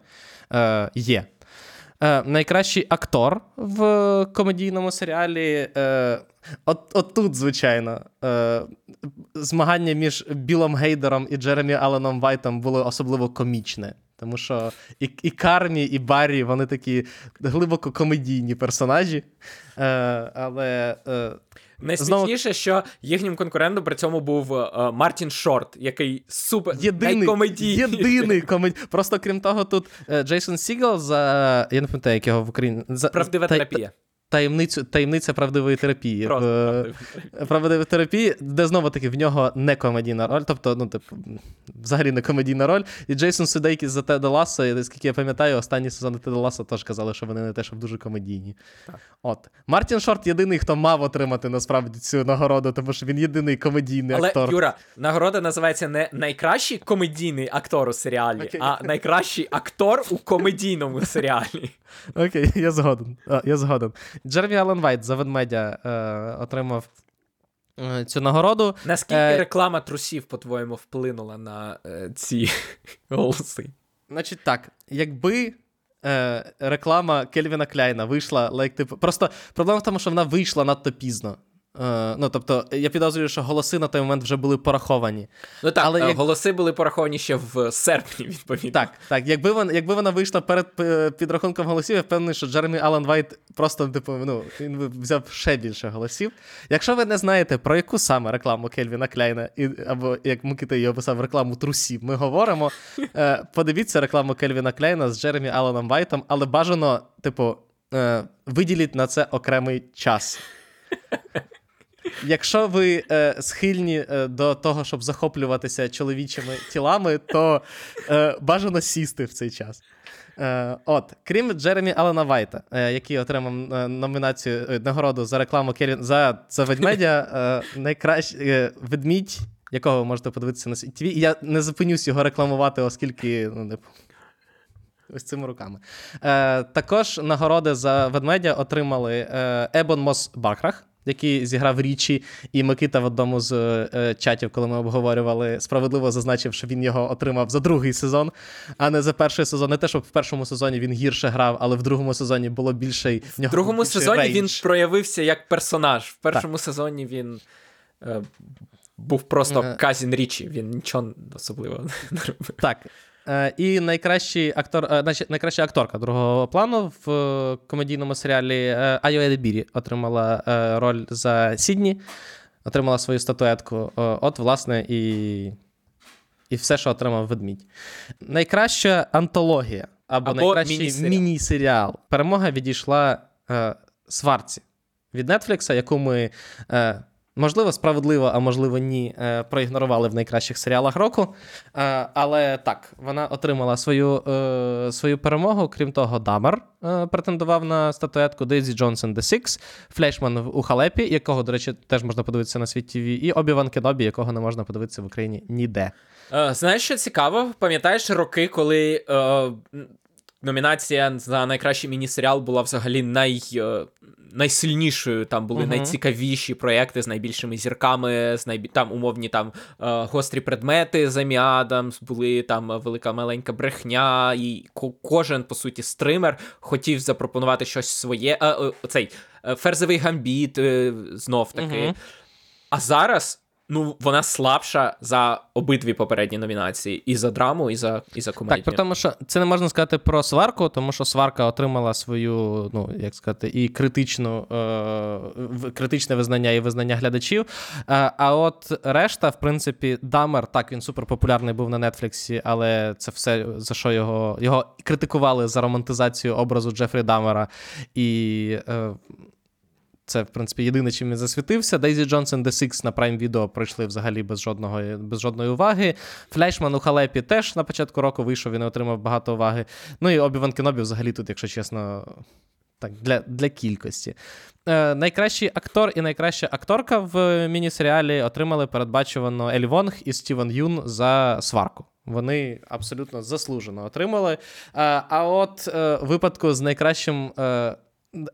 е, є. Е, найкращий актор в комедійному серіалі. Е, от, от тут, звичайно, е, змагання між Білом Гейдером і Джеремі Алленом Вайтом було особливо комічне. Тому що і, і Кармі, і Баррі, вони такі глибоко комедійні персонажі. Е, але е, Найсмішніше, що їхнім конкурентом при цьому був е, Мартін Шорт, який супер єдиний, найкомедійний. єдиний (laughs) комедій. Просто крім того, тут е, Джейсон Сігал за. Я не пам'ятаю, як його в Україні. За, Правдива та- терапія. Таємницю, таємниця правдивої терапії. Просто правдивої терапії, де знову таки в нього не комедійна роль, тобто, ну, типу, взагалі не комедійна роль. І Джейсон Судейкіс за Теда Лассо, і наскільки я пам'ятаю, останні сезони Теда Лассо теж казали, що вони не те, щоб дуже комедійні. От. Мартін Шорт єдиний, хто мав отримати насправді цю нагороду, тому що він єдиний комедійний Але актор. Юра, нагорода називається не найкращий комедійний актор у серіалі, Окей. а найкращий актор у комедійному серіалі. (laughs) Окей, я згоден. А, я згоден. Джеремі Аллен Вайт за ведмедя е, отримав е, цю нагороду. Наскільки Е, реклама трусів, по-твоєму, вплинула на е, ці (laughs) голоси? Значить так, якби е, реклама Кельвіна Кляйна вийшла, like, типу, просто проблема в тому, що вона вийшла надто пізно. Е, ну, тобто, я підозрюю, що голоси на той момент вже були пораховані. Ну так, Але е, як- голоси були пораховані ще в серпні, відповідно. Так, так, якби вона, якби вона вийшла перед е, підрахунком голосів, я впевнений, що Джеремі Аллен Вайт просто, типу, ну, він би взяв ще більше голосів. Якщо ви не знаєте, про яку саме рекламу Кельвіна Кляйна, і, або як Микита її описав, рекламу трусів, ми говоримо, е, подивіться рекламу Кельвіна Кляйна з Джеремі Алленом Вайтом, але бажано, типу, е, виділіть на це окремий час. Якщо ви е, схильні е, до того, щоб захоплюватися чоловічими тілами, то е, бажано сісти в цей час. Е, от, крім Джеремі Алана Вайта, е, який отримав е, номінацію нагороду за рекламу Келі... за, за ведмедя, найкращий ведмідь, якого ви можете подивитися на ТВ. І я не зупинюсь його рекламувати, оскільки ну, не... Ось цими руками. Е, також нагороди за ведмедя отримали е, Ебон Мос Бахрах, який зіграв Річі, і Микита в одному з е, чатів, коли ми обговорювали, справедливо зазначив, що він його отримав за другий сезон, а не за перший сезон. Не те, щоб в першому сезоні він гірше грав, але в другому сезоні було більше. В другому сезоні він проявився як персонаж. В першому сезоні він е, був просто Е. Казін Річі, він нічого особливого не робив. Так. Е, і найкращий актор, е, значить, найкраща акторка другого плану в е, комедійному серіалі Айо Едебірі отримала роль за Сідні, отримала свою статуетку. От, власне, і, і все, що отримав ведмідь. Найкраща антологія або, Або найкращий міні-серіал. міні-серіал. Перемога відійшла е, Сварці від Netflix, яку ми. Можливо, справедливо, а можливо, ні, е, проігнорували в найкращих серіалах року. Е, але так, вона отримала свою, е, свою перемогу. Крім того, Дамер е, претендував на статуетку Дейзі Джонсон The Six, Флешман у Халепі, якого, до речі, теж можна подивитися на світ ТВ, і Обі-Ван Кенобі, якого не можна подивитися в Україні ніде. Знаєш, що цікаво? Пам'ятаєш роки, коли номінація за найкращий міні-серіал була взагалі най, е, найсильнішою. Там були Мгм. найцікавіші проекти з найбільшими зірками, з найбі... там умовні там е, гострі предмети з Емі Адамс, були там велика маленька брехня, і кожен, по суті, стример хотів запропонувати щось своє. Е, е, цей ферзовий гамбіт, знов таки. Мгм. А зараз Ну, вона слабша за обидві попередні номінації: і за драму, і за і за комедію. Так, при тому, що це не можна сказати про сварку, тому що сварка отримала свою, ну як сказати, і критичну е, критичне визнання і визнання глядачів. Е, а от решта, в принципі, Дамер, так, він суперпопулярний був на Нетфліксі, але це все за що його його критикували за романтизацію образу Джефрі Дамера. І е, це, в принципі, єдине, чим він засвітився. Дейзі Джонсон The Six на Prime Video пройшли взагалі без жодного, без жодної уваги. Флешман у Халепі теж на початку року вийшов і не отримав багато уваги. Ну і Обі-Ван Кенобі взагалі тут, якщо чесно, так, для для кількості. Е, Найкращий актор і найкраща акторка в міні-серіалі отримали передбачувано Елі Вонг і Стівен Юн за сварку. Вони абсолютно заслужено отримали. А, а от е, випадку з найкращим. Е,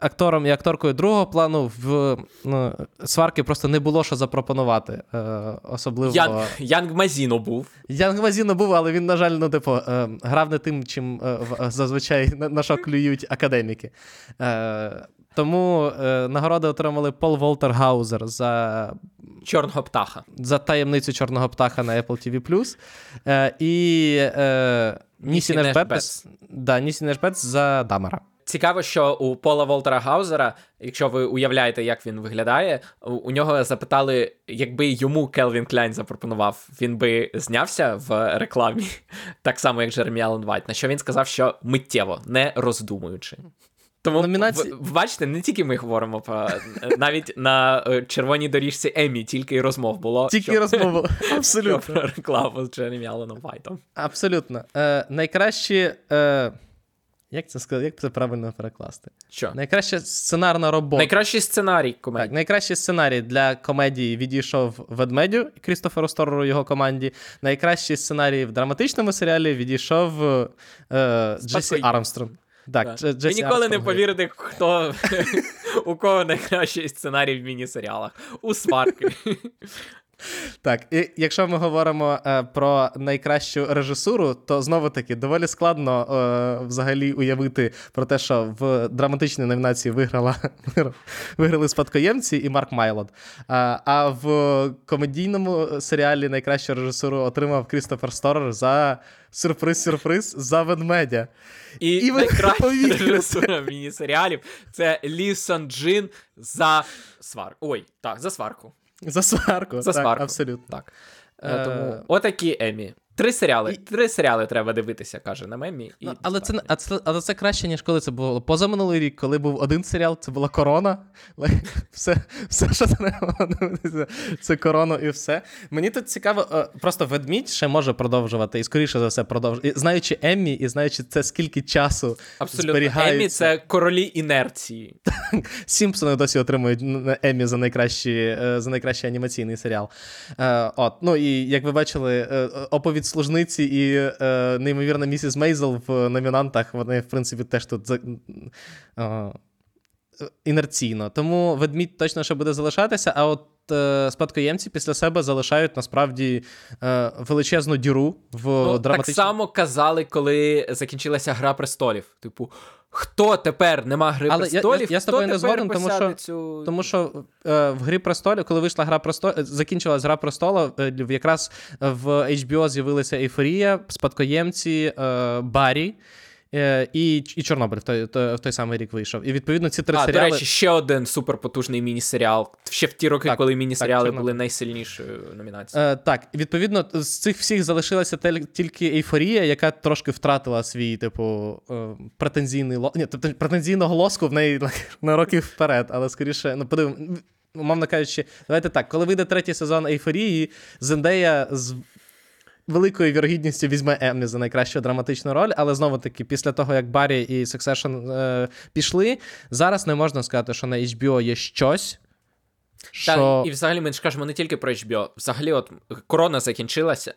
актором і акторкою другого плану в ну, сварки просто не було що запропонувати. Е, особливо Янг, Янг Мазіно був. Янг Мазіно був, але він, на жаль, ну, типу, е, грав не тим, чим е, зазвичай (laughs) на, на що клюють академіки. Е, тому е, нагороди отримали Пол Волтер Гаузер за Чорного птаха. За таємницю Чорного птаха на Apple TV Е, і е, Нісі Нешбетс да, за Дамера. Цікаво, що у Пола Волтера Гаузера, якщо ви уявляєте, як він виглядає, у нього запитали, якби йому Келвін Кляйн запропонував, він би знявся в рекламі, (laughs) так само, як Джеремі Аллен Вайт. На що він сказав, що миттєво, не роздумуючи. Тому Номінації... ви, бачите, не тільки ми говоримо про навіть на е, червоній доріжці Емі, тільки й розмов було. Тільки що... розмов було. (laughs) Абсолютно. Про рекламу з Джеремі Алленом Вайтом. Абсолютно. Е, Найкраще. Е... Як це сказати, як це правильно перекласти? Що? Найкраща сценарна робота. Найкращий сценарій комедії. Так, найкращий сценарій для комедії відійшов ведмедю Крістоферу Стореру його команді. Найкращий сценарій в драматичному серіалі відійшов е, Джесі Армстронг. Так, так. Джесі Ви ніколи Армстронг. не повірите, хто (laughs) у кого найкращий сценарій в міні-серіалах. У сварки. Так, і якщо ми говоримо е, про найкращу режисуру, то знову таки доволі складно е, взагалі уявити про те, що в драматичній номінації виграла (laughs) виграли спадкоємці і Марк Майлот. А, а в комедійному серіалі найкращу режисуру отримав Крістофер Сторер за сюрприз-сюрприз за ведмедя. І, і найкраща (laughs) режисура міні-серіалів це Лі Сан Джин за сварку. Ой, так, за сварку. За сварку. За так, сварку. Абсолютно. Так. Е, Тому отакі Емі. Три серіали. І... Три серіали треба дивитися, каже на мемі. І ну, але це а це, але це краще, ніж коли це було. Позаминулий рік, коли був один серіал, це була корона. Все, все що треба дивитися, це корона і все. Мені тут цікаво, е, просто ведмідь ще може продовжувати, і скоріше за все продовжувати. Знаючи Еммі, і знаючи це, скільки часу. Абсолютно. зберігається. Еммі це королі інерції. (laughs) Сімпсони досі отримують Еммі за найкращий, е, за найкращий анімаційний серіал. Е, от, ну і як ви бачили, оповідь служниці і е, неймовірна місіс Мейзел в номінантах, вони, в принципі, теж тут е, інерційно. Тому ведмідь точно ще буде залишатися, а от е, спадкоємці після себе залишають насправді е, величезну діру в ну, драматичній... Так само казали, коли закінчилася Гра престолів. Типу. Хто тепер нема гри Але престолів? Я, я, я з тобою не згоден, тому що цю... тому що е, в грі престолів, коли вийшла гра престолів, закінчилась гра престолів, е, якраз в HBO з'явилася ейфорія, спадкоємці, е, Барі. Е, і і Чорнобиль в той в той самий рік вийшов. І відповідно ці три а, серіали. До речі, ще один суперпотужний міні-серіал. Ще в ті роки, так, коли міні-серіали так, були найсильнішою номінацією. Е, Так, відповідно, з цих всіх залишилася тільки ейфорія, яка трошки втратила свій, типу, е, претензійний Ні, тобто претензійного лоску в неї на роки вперед, але скоріше, ну подивимо. Умовно кажучи, давайте так, коли вийде третій сезон ейфорії, Зендея з великою вірогідністю візьме Еммі за найкращу драматичну роль, але знову таки, після того, як Баррі і Succession е, пішли, зараз не можна сказати, що на HBO є щось. Що... Так, І взагалі ми ж кажемо не тільки про HBO. Взагалі, от корона закінчилася,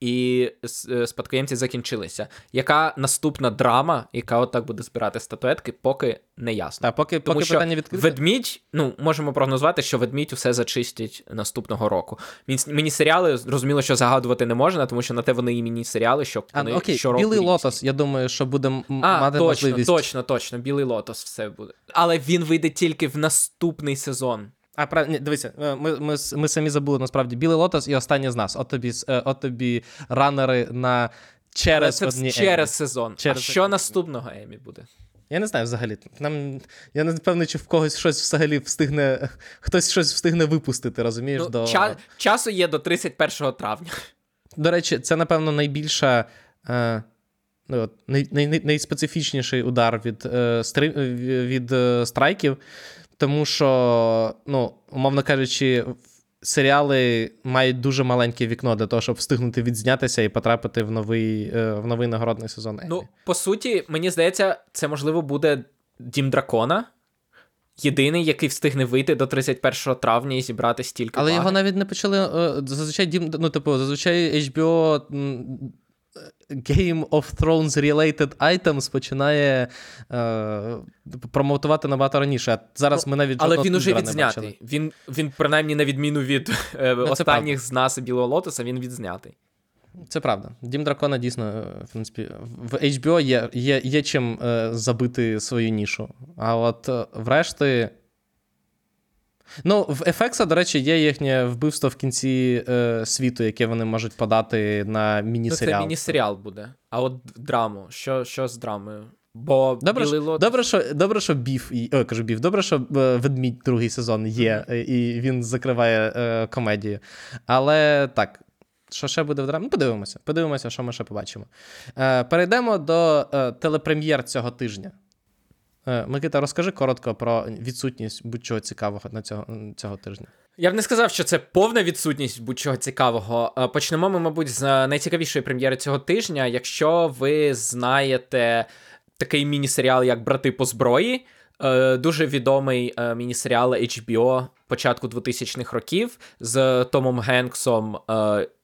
і е, спадкоємці закінчилися. Яка наступна драма, яка от так буде збирати статуетки, поки не ясно. Так, поки, Тому поки що питання відкрите. Ведмідь, ну можемо прогнозувати, що ведмідь усе зачистять наступного року. Міні-серіали зрозуміло, що загадувати не можна, тому що на те вони і міні-серіали, що вони а, окей, щороку Білий Лотос, я думаю, що буде а, мати точно, можливість. точно, точно, білий лотос все буде. Але він вийде тільки в наступний сезон. А, прав... Ні, дивися, е, ми ми, ми самі забули насправді Білий Лотос і останнє з нас. От тобі е, от тобі ранери на через це одні через Еммі. сезон. Через а що наступного Емі буде? Я не знаю взагалі. Нам я не впевнений, чи в когось щось взагалі встигне, хтось щось встигне випустити, розумієш? Ну, до... ча- часу є до 31 травня. До речі, це, напевно, найбільша. Е, ну, от, най, най, най- найспецифічніший удар від, е, стри, е, від е, страйків, тому що, ну, умовно кажучи, серіали мають дуже маленьке вікно для того, щоб встигнути відзнятися і потрапити в новий, е, в новий нагородний сезон. Ну, по суті, мені здається, це можливо буде Дім Дракона. Єдиний, який встигне вийти до 31 травня і зібрати стільки. Але баги. його навіть не почали. е, Зазвичай дім, ну, типу, зазвичай HBO Game of Thrones Related Items починає е, промоутувати набагато раніше. А зараз ми навіть Але він уже відзнятий. Він, він, принаймні, на відміну від е, останніх з нас Білого Лотоса, він відзнятий. Це правда. Дім дракона дійсно, е, в принципі, в HBO є, є, є чим е, забити свою нішу. А от е, врешті. Ну, в FX, до речі, є їхнє вбивство в кінці е, світу, яке вони можуть подати на Ну, міні-серіал. це міні-серіал буде. А от драму, що, що з драмою? Бо Добре, Білий Лотос... добре, що, добре, що біф, і- кажу біф, добре, що е, ведмідь другий сезон є, е, і він закриває е, комедію. Але так, що ще буде в драмі? Ну, подивимося. Подивимося, що ми ще побачимо. Е, перейдемо до е, телепрем'єр цього тижня. Е, Микита, розкажи коротко про відсутність будь-чого цікавого на цього, цього тижня. Я б не сказав, що це повна відсутність будь-чого цікавого. Е, Почнемо ми, мабуть, з найцікавішої прем'єри цього тижня. Якщо ви знаєте такий міні-серіал, як Брати по зброї, е, дуже відомий міні-серіал HBO початку 2000-х років з Томом Генксом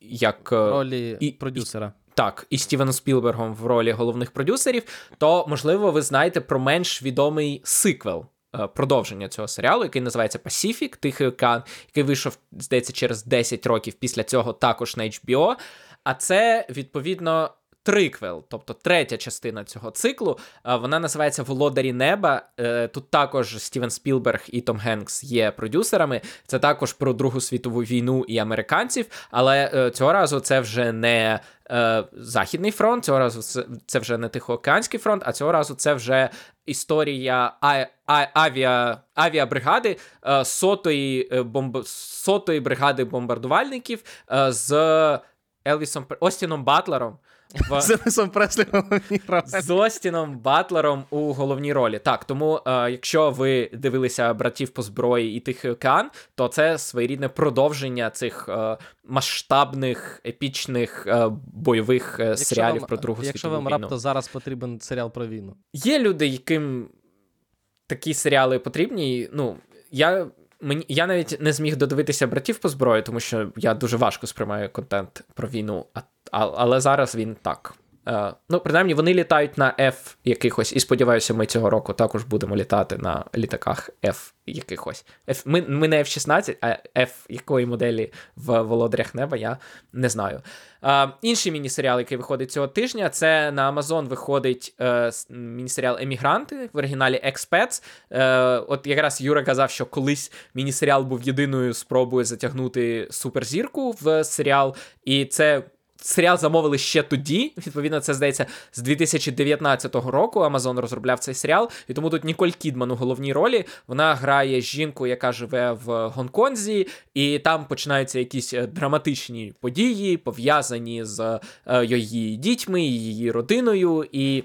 як Ролі і- продюсера. Так, і Стівеном Спілбергом в ролі головних продюсерів, то можливо ви знаєте про менш відомий сиквел. е, Продовження цього серіалу, який називається Pacific, Тихий океан, який вийшов, здається, через 10 років після цього також на HBO. А це відповідно триквел, тобто третя частина цього циклу. Вона називається Володарі неба. Е, Тут також Стівен Спілберг і Том Генкс є продюсерами. Це також про Другу світову війну і американців. Але е, цього разу це вже не е, Західний фронт, цього разу це, вже не Тихоокеанський фронт, а цього разу це вже історія а, авіа, авіабригади сотої, бомб, сотої бригади бомбардувальників з Елвісом Остіном Батлером. В... З Денисом Преслі головній ролі. З Остіном Батлером у головній ролі. Так, тому е, якщо ви дивилися братів по зброї і Тихий океан, то це своєрідне продовження цих е, масштабних епічних е, бойових е, серіалів вам- про Другу Якщо вам війну. раптом зараз потрібен серіал про війну. Є люди, яким такі серіали потрібні. Ну, я, мені, я навіть не зміг додивитися братів по зброї, тому що я дуже важко сприймаю контент про війну. А, а, але зараз він так. Е, ну, принаймні, вони літають на F якихось, і сподіваюся, ми цього року також будемо літати на літаках F якихось. F, ми, ми не F-16, а F якої моделі в Володарях Неба, я не знаю. Е, інший міні-серіал, який виходить цього тижня, це на Amazon виходить е, міні-серіал Емігранти в оригіналі Expats. Е, от якраз Юра казав, що колись міні-серіал був єдиною спробою затягнути суперзірку в серіал, і це. Серіал замовили ще тоді. Відповідно, це здається з 2019 року. Амазон розробляв цей серіал, і тому тут Ніколь Кідман у головній ролі. Вона грає жінку, яка живе в Гонконзі, і там починаються якісь е, драматичні події, пов'язані з е, її дітьми, її родиною. І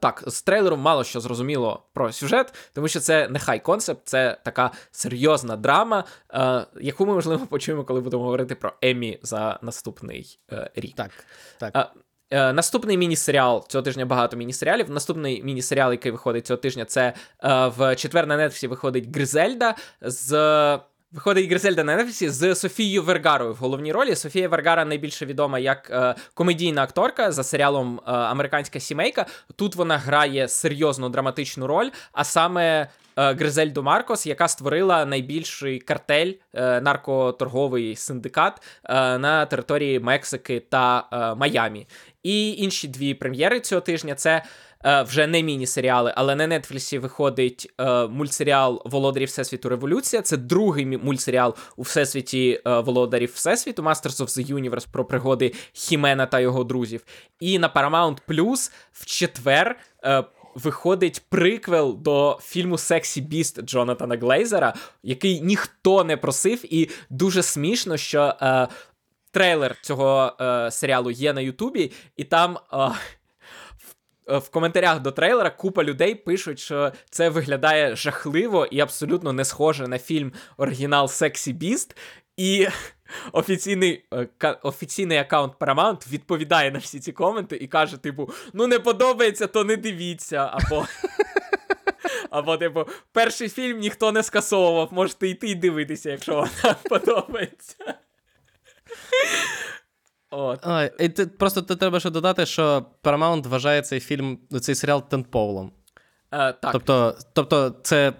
так, з трейлером мало що зрозуміло про сюжет, тому що це не хай концепт, це така серйозна драма, е, яку ми можливо (laughs) почуємо, коли будемо говорити про Емі за наступний е, рік. Так, так. А, е, наступний міні-серіал цього тижня багато міні-серіалів. Наступний міні-серіал, який виходить цього тижня, це е, в четвер на Нетфліксі виходить Гризельда з. Виходить Гризельда на Нетфліксі з Софією Вергарою в головній ролі. Софія Вергара найбільше відома як е, комедійна акторка за серіалом е, Американська сімейка. Тут вона грає серйозну драматичну роль, а саме Гризельду Маркос, яка створила найбільший картель, е, наркоторговий синдикат е, на території Мексики та е, Майамі. І інші дві прем'єри цього тижня це. е, Вже не міні-серіали, але на Нетфліксі виходить е, мультсеріал Володарі Всесвіту Революція. Це другий мультсеріал у всесвіті е, Володарів Всесвіту, Masters of the Universe про пригоди Хімена та його друзів. І на Paramount Plus в четвер е, виходить приквел до фільму Sexy Beast Джонатана Глейзера, який ніхто не просив, і дуже смішно, що. Е, Трейлер цього е, серіалу є на Ютубі, і там е, в, коментарях до трейлера купа людей пишуть, що це виглядає жахливо і абсолютно не схоже на фільм оригінал Sexy Beast. І (laughs) офіційний, е, офіційний аккаунт Paramount відповідає на всі ці коменти і каже: типу, ну не подобається, то не дивіться. Або, (laughs) або типу, перший фільм ніхто не скасовував, можете йти і дивитися, якщо вам (laughs) подобається. От. А, і ти, просто ти треба ще додати, що Paramount вважає цей фільм, цей серіал тентполом. Е, так. Тобто, тобто, це.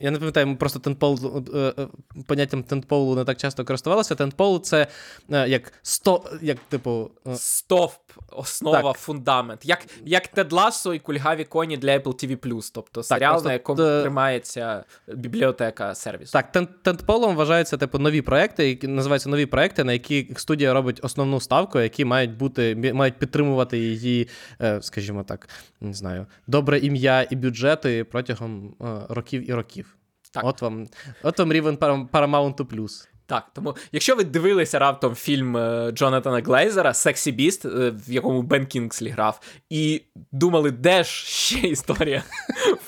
Я не пам'ятаю, ми просто тентпол, е, е, поняттям тентполу не так часто користувалися. Тентпол це е, як сто, як типу. Стовп, основа, Так. фундамент. Як, як Тед Лассо і кульгаві коні для Apple TV+. Тобто серіал, просто, на якому е, тримається бібліотека сервісу. Так, тен- тентполом вважаються типу нові проекти, які називаються нові проекти, на які студія робить основну ставку, які мають бути мають підтримувати її, е, скажімо так, не знаю, добре ім'я і бюджети протягом е, років і років. Так. От вам, от вам рівень Paramount Plus. Так, тому якщо ви дивилися раптом фільм е, Джонатана Глейзера Sexy Beast, е, в якому Бен Кінгслі грав, і думали, де ж ще (laughs) історія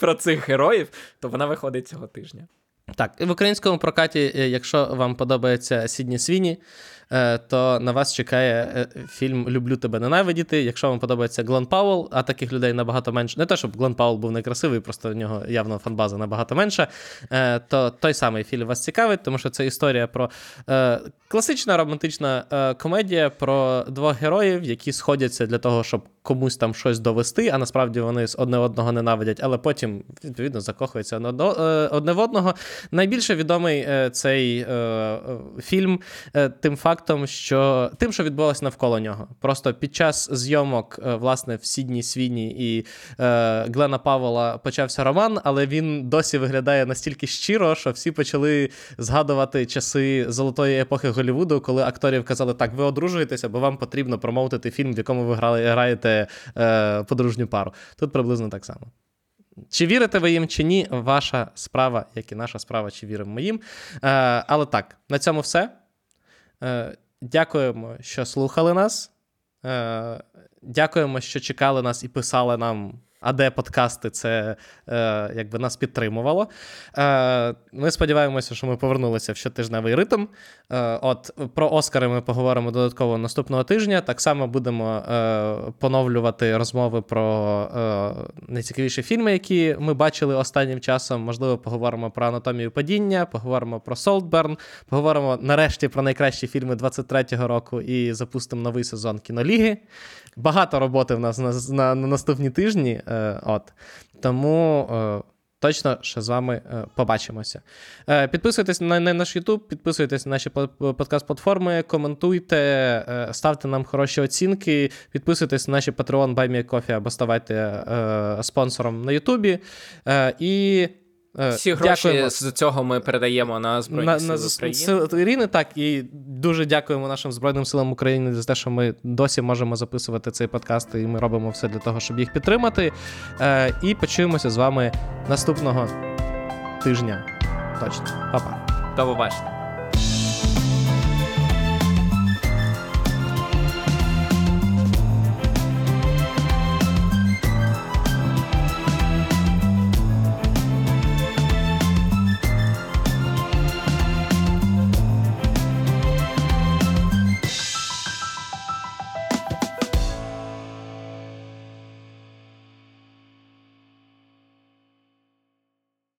про цих героїв, то вона виходить цього тижня. Так, в українському прокаті, е, якщо вам подобається Сідні Свіні, е, то на вас чекає е, фільм Люблю тебе ненавидіти. Якщо вам подобається Глен Пауелл, а таких людей набагато менше. Не те, щоб Глен Пауелл був найкрасивий, просто в нього явно фанбаза набагато менша. То той самий фільм вас цікавить, тому що це історія про класична романтична комедія про двох героїв, які сходяться для того, щоб комусь там щось довести, а насправді вони одне одного ненавидять, але потім відповідно закохуються одне в одного. Найбільше відомий е, цей е, е, фільм тим фактом, що тим, що відбулося навколо нього. Просто під час зйомок, власне, в Сідні Свіні і Глена Павела почався роман, але він досі виглядає настільки щиро, що всі почали згадувати часи золотої епохи Голлівуду, коли акторів казали, так, ви одружуєтеся, бо вам потрібно промоутити фільм, в якому ви граєте подружню пару. Тут приблизно так само. Чи вірите ви їм, чи ні, ваша справа, як і наша справа, чи віримо ми їм. Е, але так, на цьому все. Е, дякуємо, що слухали нас. Е, дякуємо, що чекали нас і писали нам. А де подкасти це е, якби нас підтримувало. Е, ми сподіваємося, що ми повернулися в щотижневий ритм. Е, от про Оскари ми поговоримо додатково наступного тижня. Так само будемо е, поновлювати розмови про е, найцікавіші фільми, які ми бачили останнім часом. Можливо, поговоримо про анатомію падіння, поговоримо про Солтберн, поговоримо нарешті про найкращі фільми 23-го року і запустимо новий сезон кіноліги. Багато роботи в нас на, на, на наступні тижні. Е, от. Тому. Е, Точно ще з вами е, побачимося. Е, підписуйтесь на, на наш YouTube, підписуйтесь на наші подкаст-платформи, коментуйте, е, ставте нам хороші оцінки, підписуйтесь на наші Patreon, Coffee або ставайте е, спонсором на YouTube. Е, і е, Всі гроші дякуємо. з цього ми передаємо на Збройні На, Сили на України. України, так, і дуже дякуємо нашим Збройним силам України за те, що ми досі можемо записувати цей подкаст, і ми робимо все для того, щоб їх підтримати. Е, і почуємося з вами наступного тижня. Точно. Па-па. До побачення.